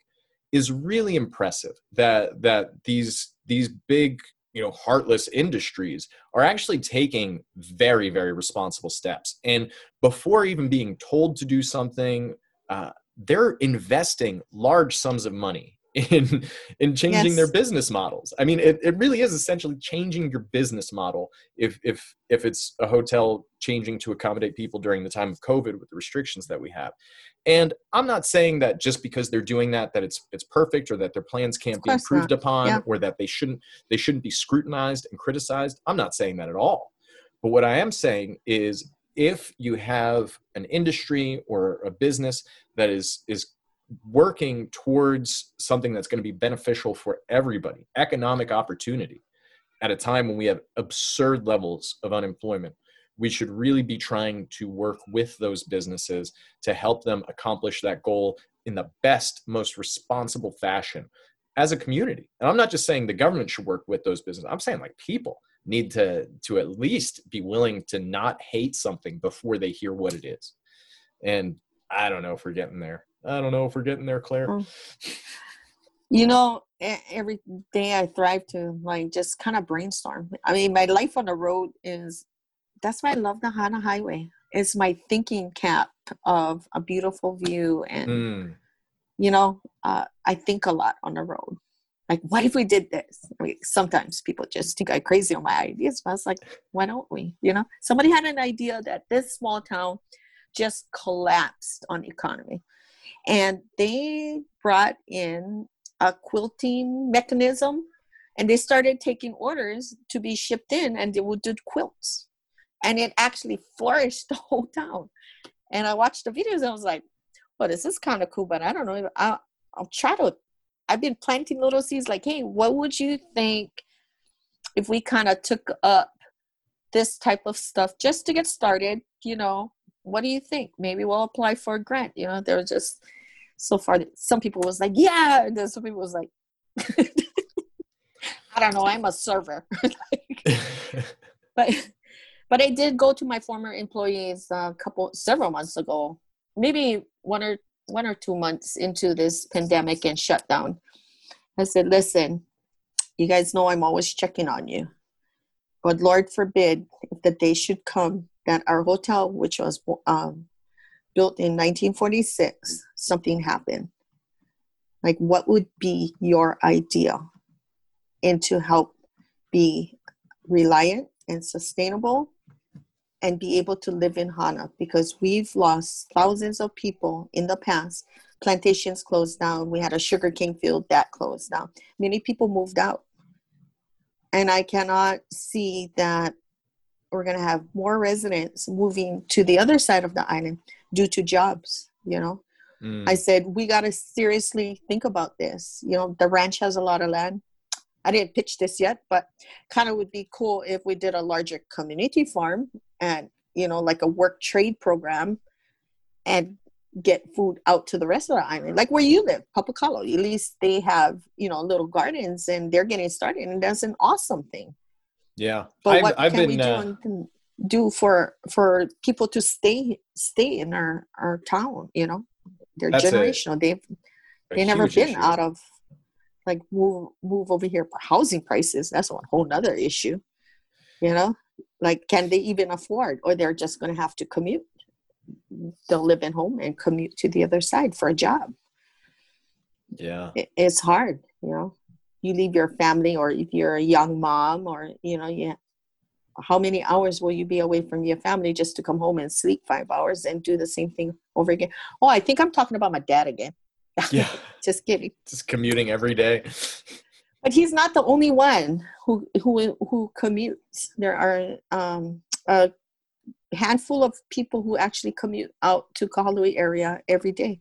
is really impressive that that these these big you know heartless industries are actually taking very very responsible steps. And before even being told to do something uh, they're investing large sums of money in in changing their business models. I mean it, it really is essentially changing your business model if if if it's a hotel changing to accommodate people during the time of covid with the restrictions that we have. And i'm not saying that just because they're doing that that it's it's perfect or that their plans can't be improved not. upon Yeah. or that they shouldn't they shouldn't be scrutinized and criticized. I'm not saying that at all. But what i am saying is if you have an industry or a business that is is working towards something that's going to be beneficial for everybody economic opportunity. At a time when we have absurd levels of unemployment we should really be trying to work with those businesses to help them accomplish that goal in the best most responsible fashion as a community. And i'm not just saying the government should work with those businesses i'm saying like people need to to at least be willing to not hate something before they hear what it is. And i don't know if we're getting there i don't know if we're getting there claire Mm. You know, every day I thrive to like just kind of brainstorm. I mean, my life on the road is that's why I love the Hana Highway. It's my thinking cap of a beautiful view, and Mm, you know, uh, I think a lot on the road. Like, what if we did this? I mean, sometimes people just think I'm crazy on my ideas, but I was like, why don't we? You know, somebody had an idea that this small town just collapsed on the economy, and they brought in a quilting mechanism, and they started taking orders to be shipped in, and they would do quilts, and it actually flourished the whole town. And I watched the videos, and I was like, well, this is kind of cool, but I don't know. I'll, I'll try to. I've been planting little seeds like, hey, what would you think if we kind of took up this type of stuff just to get started? You know, what do you think? Maybe we'll apply for a grant. You know, there was just so far, some people was like, yeah, and then some people was like, I don't know, I'm a server. but but I did go to my former employees a couple several months ago, maybe one or one or two months into this pandemic and shutdown. I said, "Listen, you guys know I'm always checking on you, but Lord forbid if the day should come that our hotel, which was um, built in 1946, something happened. Like, what would be your idea, and to help be reliant and sustainable and be able to live in Hana because we've lost thousands of people in the past. Plantations closed down. We had a sugarcane field that closed down. Many people moved out. And I cannot see that we're going to have more residents moving to the other side of the island due to jobs, you know. Mm. I said, we got to seriously think about this. You know, the ranch has a lot of land. I didn't pitch this yet, but kind of would be cool if we did a larger community farm and, you know, like a work trade program and get food out to the rest of the island. Like where you live, Paukukalo, at least they have, you know, little gardens and they're getting started and that's an awesome thing. Yeah. But I've, what I've can been, we do, uh, and do for for people to stay stay in our our town? You know, they're That's a- generational. They've they never been issue. out of like move move over here for housing prices. That's a whole nother issue. You know, like can they even afford, or they're just going to have to commute? They'll live at home and commute to the other side for a job. Yeah. It, it's hard. You know, you leave your family, or if you're a young mom, or you know, yeah. How many hours will you be away from your family just to come home and sleep five hours and do the same thing over again? Oh, I think I'm talking about my dad again. Yeah. just kidding. Just commuting every day. but he's not the only one who who who commutes. There are um, a handful of people who actually commute out to Kahului area every day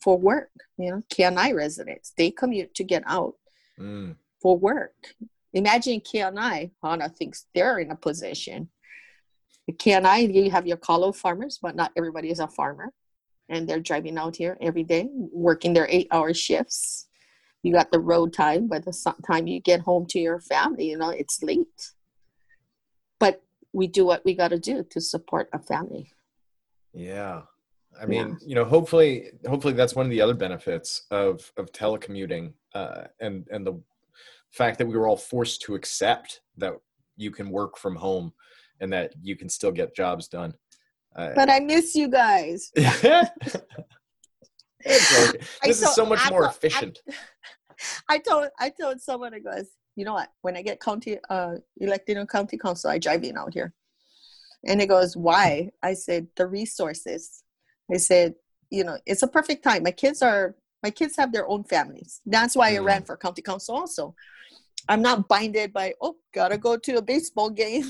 for work. You know, Keanae residents they commute to get out Mm. for work. Imagine Keanae. Hana thinks they're in a position. Keanae, you have your Kalo farmers, but not everybody is a farmer, and they're driving out here every day, working their eight-hour shifts you got the road time by the time you get home to your family you know it's late but we do what we got to do to support a family Yeah. I mean, you know, hopefully, hopefully that's one of the other benefits of of telecommuting, uh, and and the fact that we were all forced to accept that you can work from home and that you can still get jobs done. Uh, but i miss you guys okay. I This is told- so much I more told- I- efficient. i told i told someone i goes you know what when i get county uh elected in county council i drive in out here and it goes why i said the resources i said you know it's a perfect time my kids are my kids have their own families that's why i Mm. ran for county council also i'm not binded by oh gotta go to a baseball game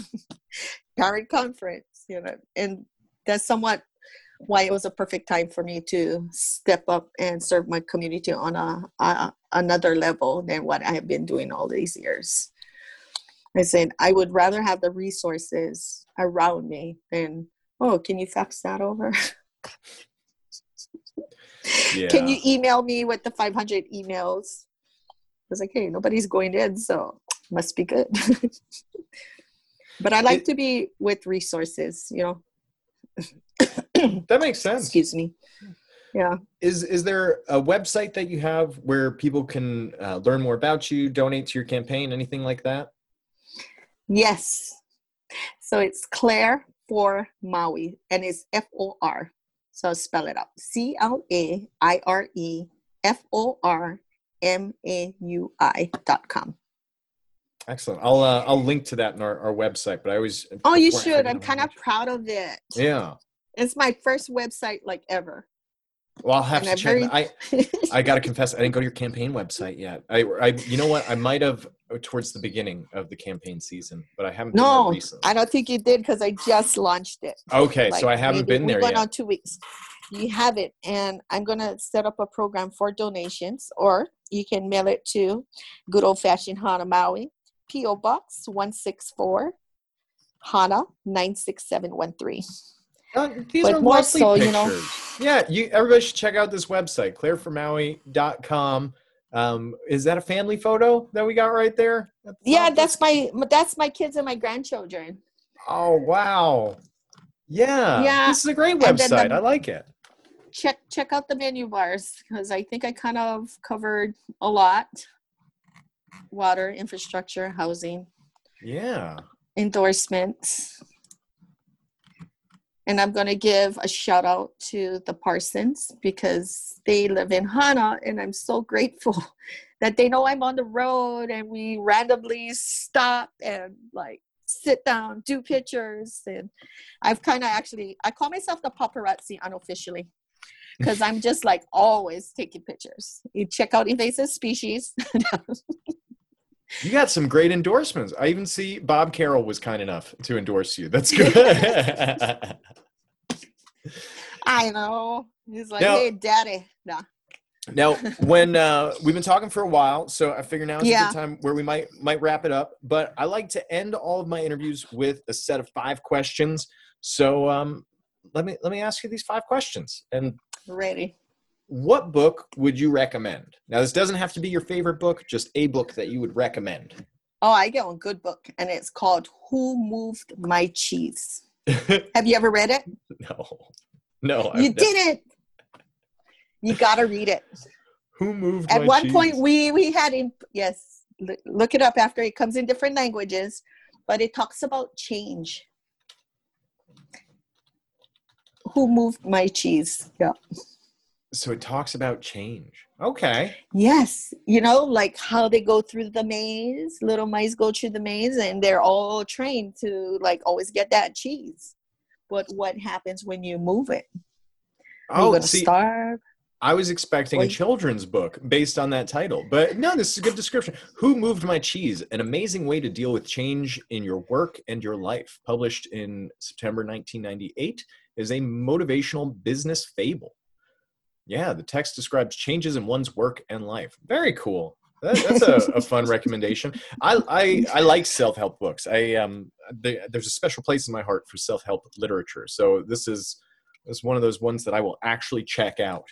parent conference you know and that's somewhat why it was a perfect time for me to step up and serve my community on a, a another level than what I have been doing all these years. I said I would rather have the resources around me than oh, can you fax that over? Yeah. Can you email me with the 500 emails? I was like, hey, nobody's going in, so must be good. but I like It- to be with resources, you know. That makes sense. Excuse me. Yeah. Is is there a website that you have where people can uh, learn more about you, donate to your campaign, anything like that? Yes. So it's Claire for Maui, and it's F O R. So I'll spell it out C L A I R E F O R M A U I dot com. Excellent. I'll uh, I'll link to that in our, our website. But I always Oh, you should. I'm kind of proud of it. yeah. It's my first website like ever. Well, I'll have And to I'm check. I I gotta confess, I didn't go to your campaign website yet. I I you know what? I might have uh, towards the beginning of the campaign season, but I haven't. been there no, recently. I don't think you did because I just launched it. Okay, so I haven't been we're going yet. on two weeks. You have it, and I'm gonna set up a program for donations, or you can mail it to Good Old Fashioned Hana Maui, PO Box one six four, Hana nine six seven one three. Uh, these but are more so, pictures. you know- Yeah, you everybody should check out this website, claireformaui.com. Um, is that a family photo that we got right there? Yeah, that's my that's my kids and my grandchildren. Oh wow. Yeah. Yeah, This is a great then the- website. I like it. Check check out the menu bars because I think I kind of covered a lot. Water, infrastructure, housing, Yeah. endorsements. And I'm going to give a shout out to the Parsons because they live in Hana and I'm so grateful that they know I'm on the road and we randomly stop and like sit down, do pictures. And I've kind of actually, I call myself the paparazzi unofficially because I'm just like always taking pictures. You check out invasive species. You got some great endorsements. I even see Bob Carroll was kind enough to endorse you. That's good. I know. He's like, now, hey, daddy. Nah. Now, when uh, we've been talking for a while, so I figure now is yeah. a good time where we might might wrap it up. But I like to end all of my interviews with a set of five questions. So um, let me let me ask you these five questions. And ready. What book would you recommend? Now, this doesn't have to be your favorite book; just a book that you would recommend. Oh, I get one good book, and it's called "Who Moved My Cheese." have you ever read it? No, no. I've you never. didn't you got to read it. Who moved? At one cheese? point, we we had in yes, look it up after it comes in different languages, but it talks about change. Who moved my cheese? Yeah. So it talks about change. Okay. Yes. You know, like how they go through the maze, little mice go through the maze and they're all trained to like always get that cheese. But what happens when you move it? Are oh, you gonna see, starve? I was expecting a children's book based on that title, but no, this is a good description. Who Moved My Cheese? An amazing way to deal with change in your work and your life. Published in September 1998, is a motivational business fable. Yeah, the text describes changes in one's work and life. Very cool. That, that's a, a, fun recommendation. I, I, I like self help books. I um, they, there's a special place in my heart for self help literature. So this is this is one of those ones that I will actually check out.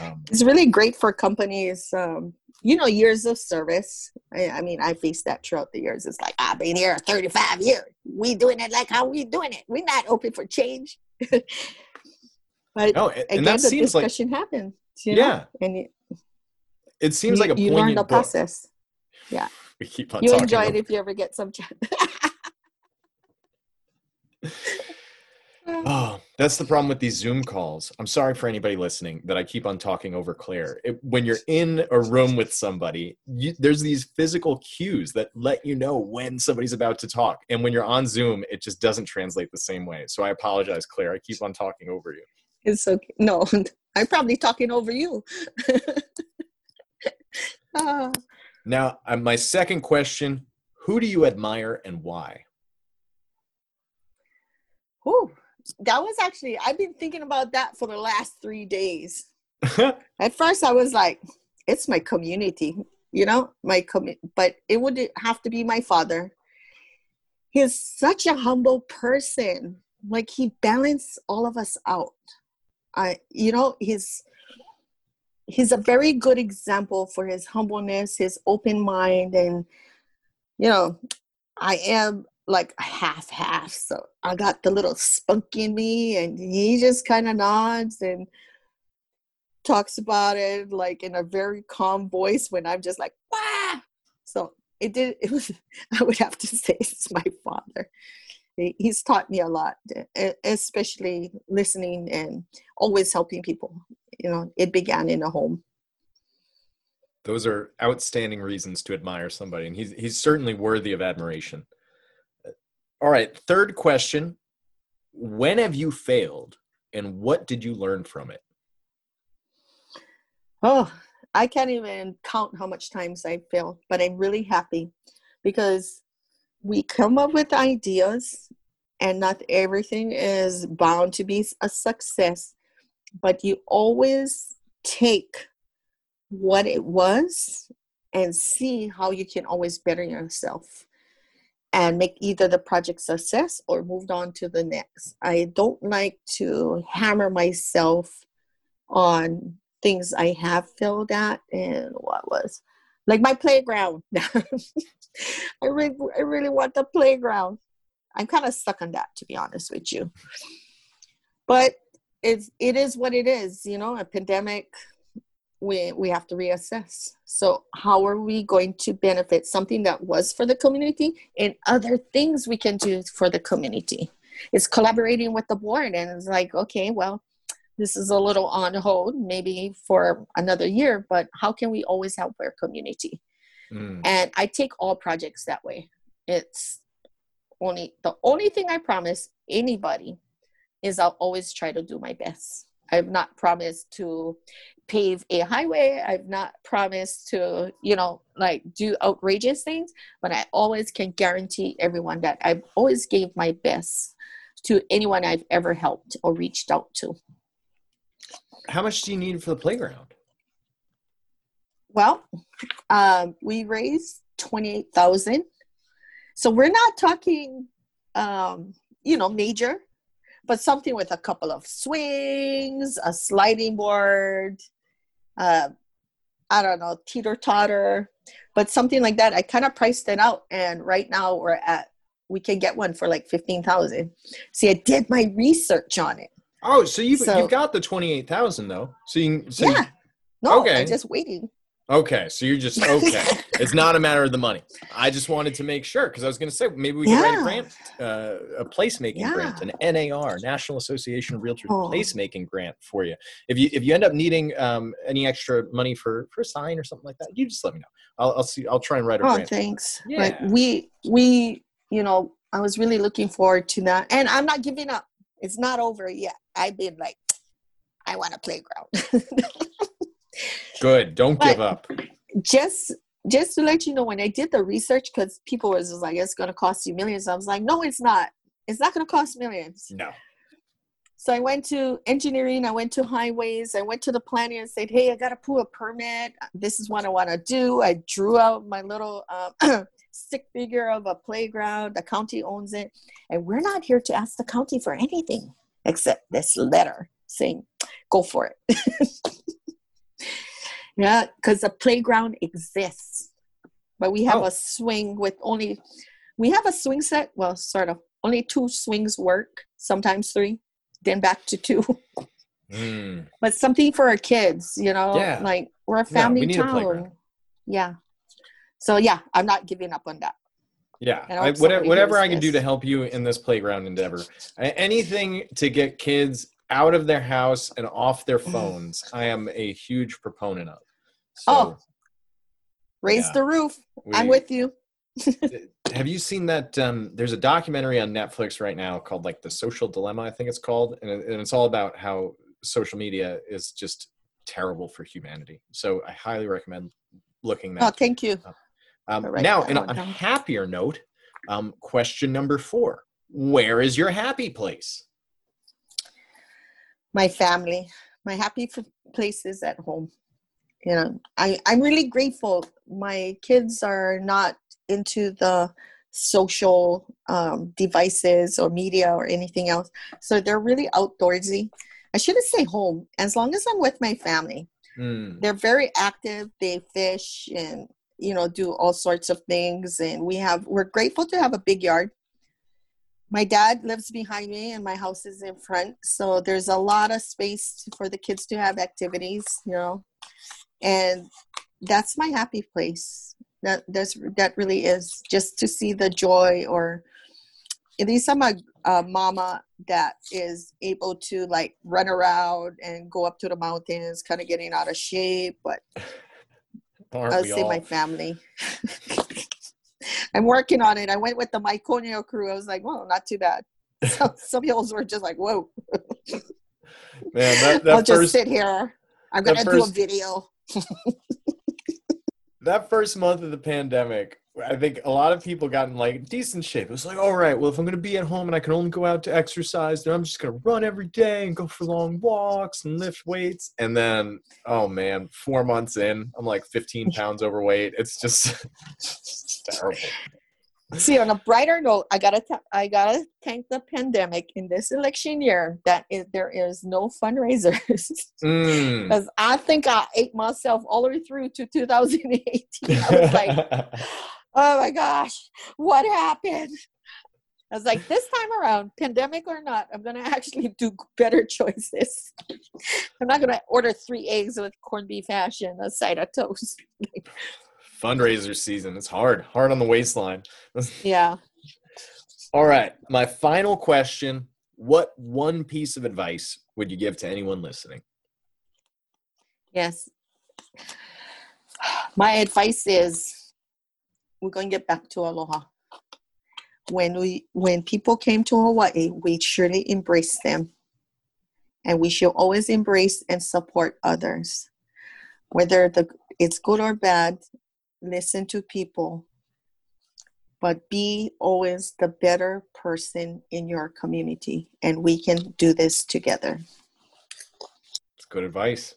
Um, it's really great for companies. Um, you know, years of service. I, I, mean, I faced that throughout the years. It's like I've been here 35 years. We doing it like how we doing it. We're not open for change. but no, and, again, that the seems discussion like, happens. You know? Yeah, and it, it seems you, like a you learn the book. process. Yeah, we keep on. You enjoy it if you ever get some. Chat. Oh, that's the problem with these Zoom calls. I'm sorry for anybody listening that I keep on talking over Claire. It, when you're in a room with somebody, you, there's these physical cues that let you know when somebody's about to talk. And when you're on Zoom, it just doesn't translate the same way. So I apologize, Claire. I keep on talking over you. It's okay. No, I'm probably talking over you. ah. Now, uh, my second question Who do you admire and why? Whew that was actually I've been thinking about that for the last three days. At first, I was like, "It's my community," you know, my com- but it would have to be my father. He's such a humble person. Like he balanced all of us out. I, you know, he's he's a very good example for his humbleness, his open mind, and you know, I am like half half. So I got the little spunk in me, and he just kind of nods and talks about it like in a very calm voice when I'm just like, wow. So it did, it was, I would have to say it's my father. He's taught me a lot, especially listening and always helping people. You know, it began in a home. Those are outstanding reasons to admire somebody, and he's he's certainly worthy of admiration. All right, third question. When have you failed and what did you learn from it? Oh, I can't even count how much times I failed, but I'm really happy because we come up with ideas and not everything is bound to be a success, but you always take what it was and see how you can always better yourself and make either the project success or moved on to the next. I don't like to hammer myself on things I have failed at and what was like my playground. I really, I really want the playground. I'm kind of stuck on that, to be honest with you. But it's it is what it is, you know. A pandemic we we have to reassess so how are we going to benefit something that was for the community and other things we can do for the community it's collaborating with the board and it's like okay well this is a little on hold maybe for another year but how can we always help our community mm. and i take all projects that way it's only the only thing i promise anybody is i'll always try to do my best I've not promised to pave a highway. I've not promised to, you know, like do outrageous things, but I always can guarantee everyone that I've always gave my best to anyone I've ever helped or reached out to. How much do you need for the playground? Well, um, we raised twenty eight thousand, so we're not talking, um, you know, major, but something with a couple of swings, a sliding board, uh, I don't know, teeter totter, but something like that. I kind of priced it out, and right now we're at we can get one for like fifteen thousand. See, I did my research on it. Oh, so you've so, you've got the twenty eight thousand though. So you so yeah. You, no, okay. I'm just waiting. Okay, so you're just okay. it's not a matter of the money. I just wanted to make sure because I was going to say maybe we could yeah. write a grant, uh, a placemaking yeah. grant, an NAR, National Association of Realtors oh. placemaking grant for you. If you if you end up needing um, any extra money for for a sign or something like that, you just let me know. I'll, I'll see. I'll try and write a oh, grant. thanks. Yeah. Like we we you know I was really looking forward to that, and I'm not giving up. It's not over yet. I've been like, I want a playground. Good. Don't but give up. Just just to let you know, when I did the research, because people was like, it's going to cost you millions. I was like, no, it's not. It's not going to cost millions. No. So I went to engineering, I went to highways, I went to the planning and said, hey, I got to pull a permit. This is what I want to do. I drew out my little uh, stick figure of a playground. The county owns it. And we're not here to ask the county for anything except this letter saying, go for it. Yeah, because the playground exists, but we have oh. a swing with only we have a swing set. Well, sort of only two swings work. Sometimes three, then back to two. Mm. But something for our kids, you know, yeah. like we're a family yeah, town. A yeah. So yeah, I'm not giving up on that. Yeah, I, whatever, whatever I can this. do to help you in this playground endeavor, anything to get kids out of their house and off their phones, I am a huge proponent of. So, oh, raise yeah. the roof. We, I'm with you. have you seen that? Um, there's a documentary on Netflix right now called like The Social Dilemma, I think it's called, and, it, and it's all about how social media is just terrible for humanity. So I highly recommend looking that. Oh, thank you. Um, now, in a, a happier note, um, question number four: Where is your happy place? My family. My happy place is at home you know I, i'm really grateful. My kids are not into the social um, devices or media or anything else so they're really outdoorsy. I shouldn't say home as long as i'm with my family. Mm. they're very active they fish and you know do all sorts of things and we have we're grateful to have a big yard. My dad lives behind me and my house is in front so there's a lot of space for the kids to have activities you know and that's my happy place. That that's that really is just to see the joy or at least i'm a, a mama that is able to like run around and go up to the mountains kind of getting out of shape but Aren't i'll say all? my family. I'm working on it. I went with the myconio crew. I was like well not too bad. So, some hills were just like whoa. Man that, that i'll first, just sit here. I'm gonna first, do a video that first month of the pandemic, I think a lot of people got in like decent shape. It was like, all right, well, if I'm going to be at home and I can only go out to exercise, then I'm just going to run every day and go for long walks and lift weights. And then, oh man, four months in, I'm like 15 pounds overweight. It's just, it's terrible. See, on a brighter note, I gotta t- I gotta thank the pandemic in this election year that is, there is no fundraisers because mm. I think I ate myself all the way through to 2018. I was like, oh my gosh, what happened? I was like, this time around, pandemic or not, I'm gonna actually do better choices. I'm not gonna order three eggs with corned beef hash and a side of toast fundraiser season. It's hard, hard on the waistline. yeah. All right. My final question What one piece of advice would you give to anyone listening? Yes. My advice is we're going to get back to aloha. When we when people came to Hawaii, we surely embraced them. And we should always embrace and support others. Whether the it's good or bad, listen to people, but be always the better person in your community. And we can do this together. It's good advice.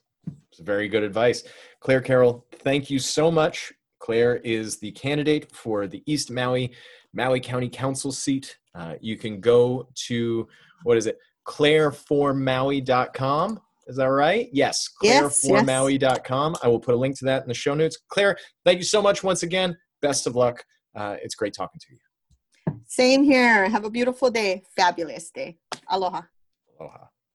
It's very good advice. Claire Carroll, thank you so much. Claire is the candidate for the East Maui Maui County Council seat. Uh, you can go to what is it? claireformaui.com. Is that right? Yes, claireformaui.com. Yes. I will put a link to that in the show notes. Claire, thank you so much once again. Best of luck. Uh, it's great talking to you. Same here. Have a beautiful day. Fabulous day. Aloha. Aloha.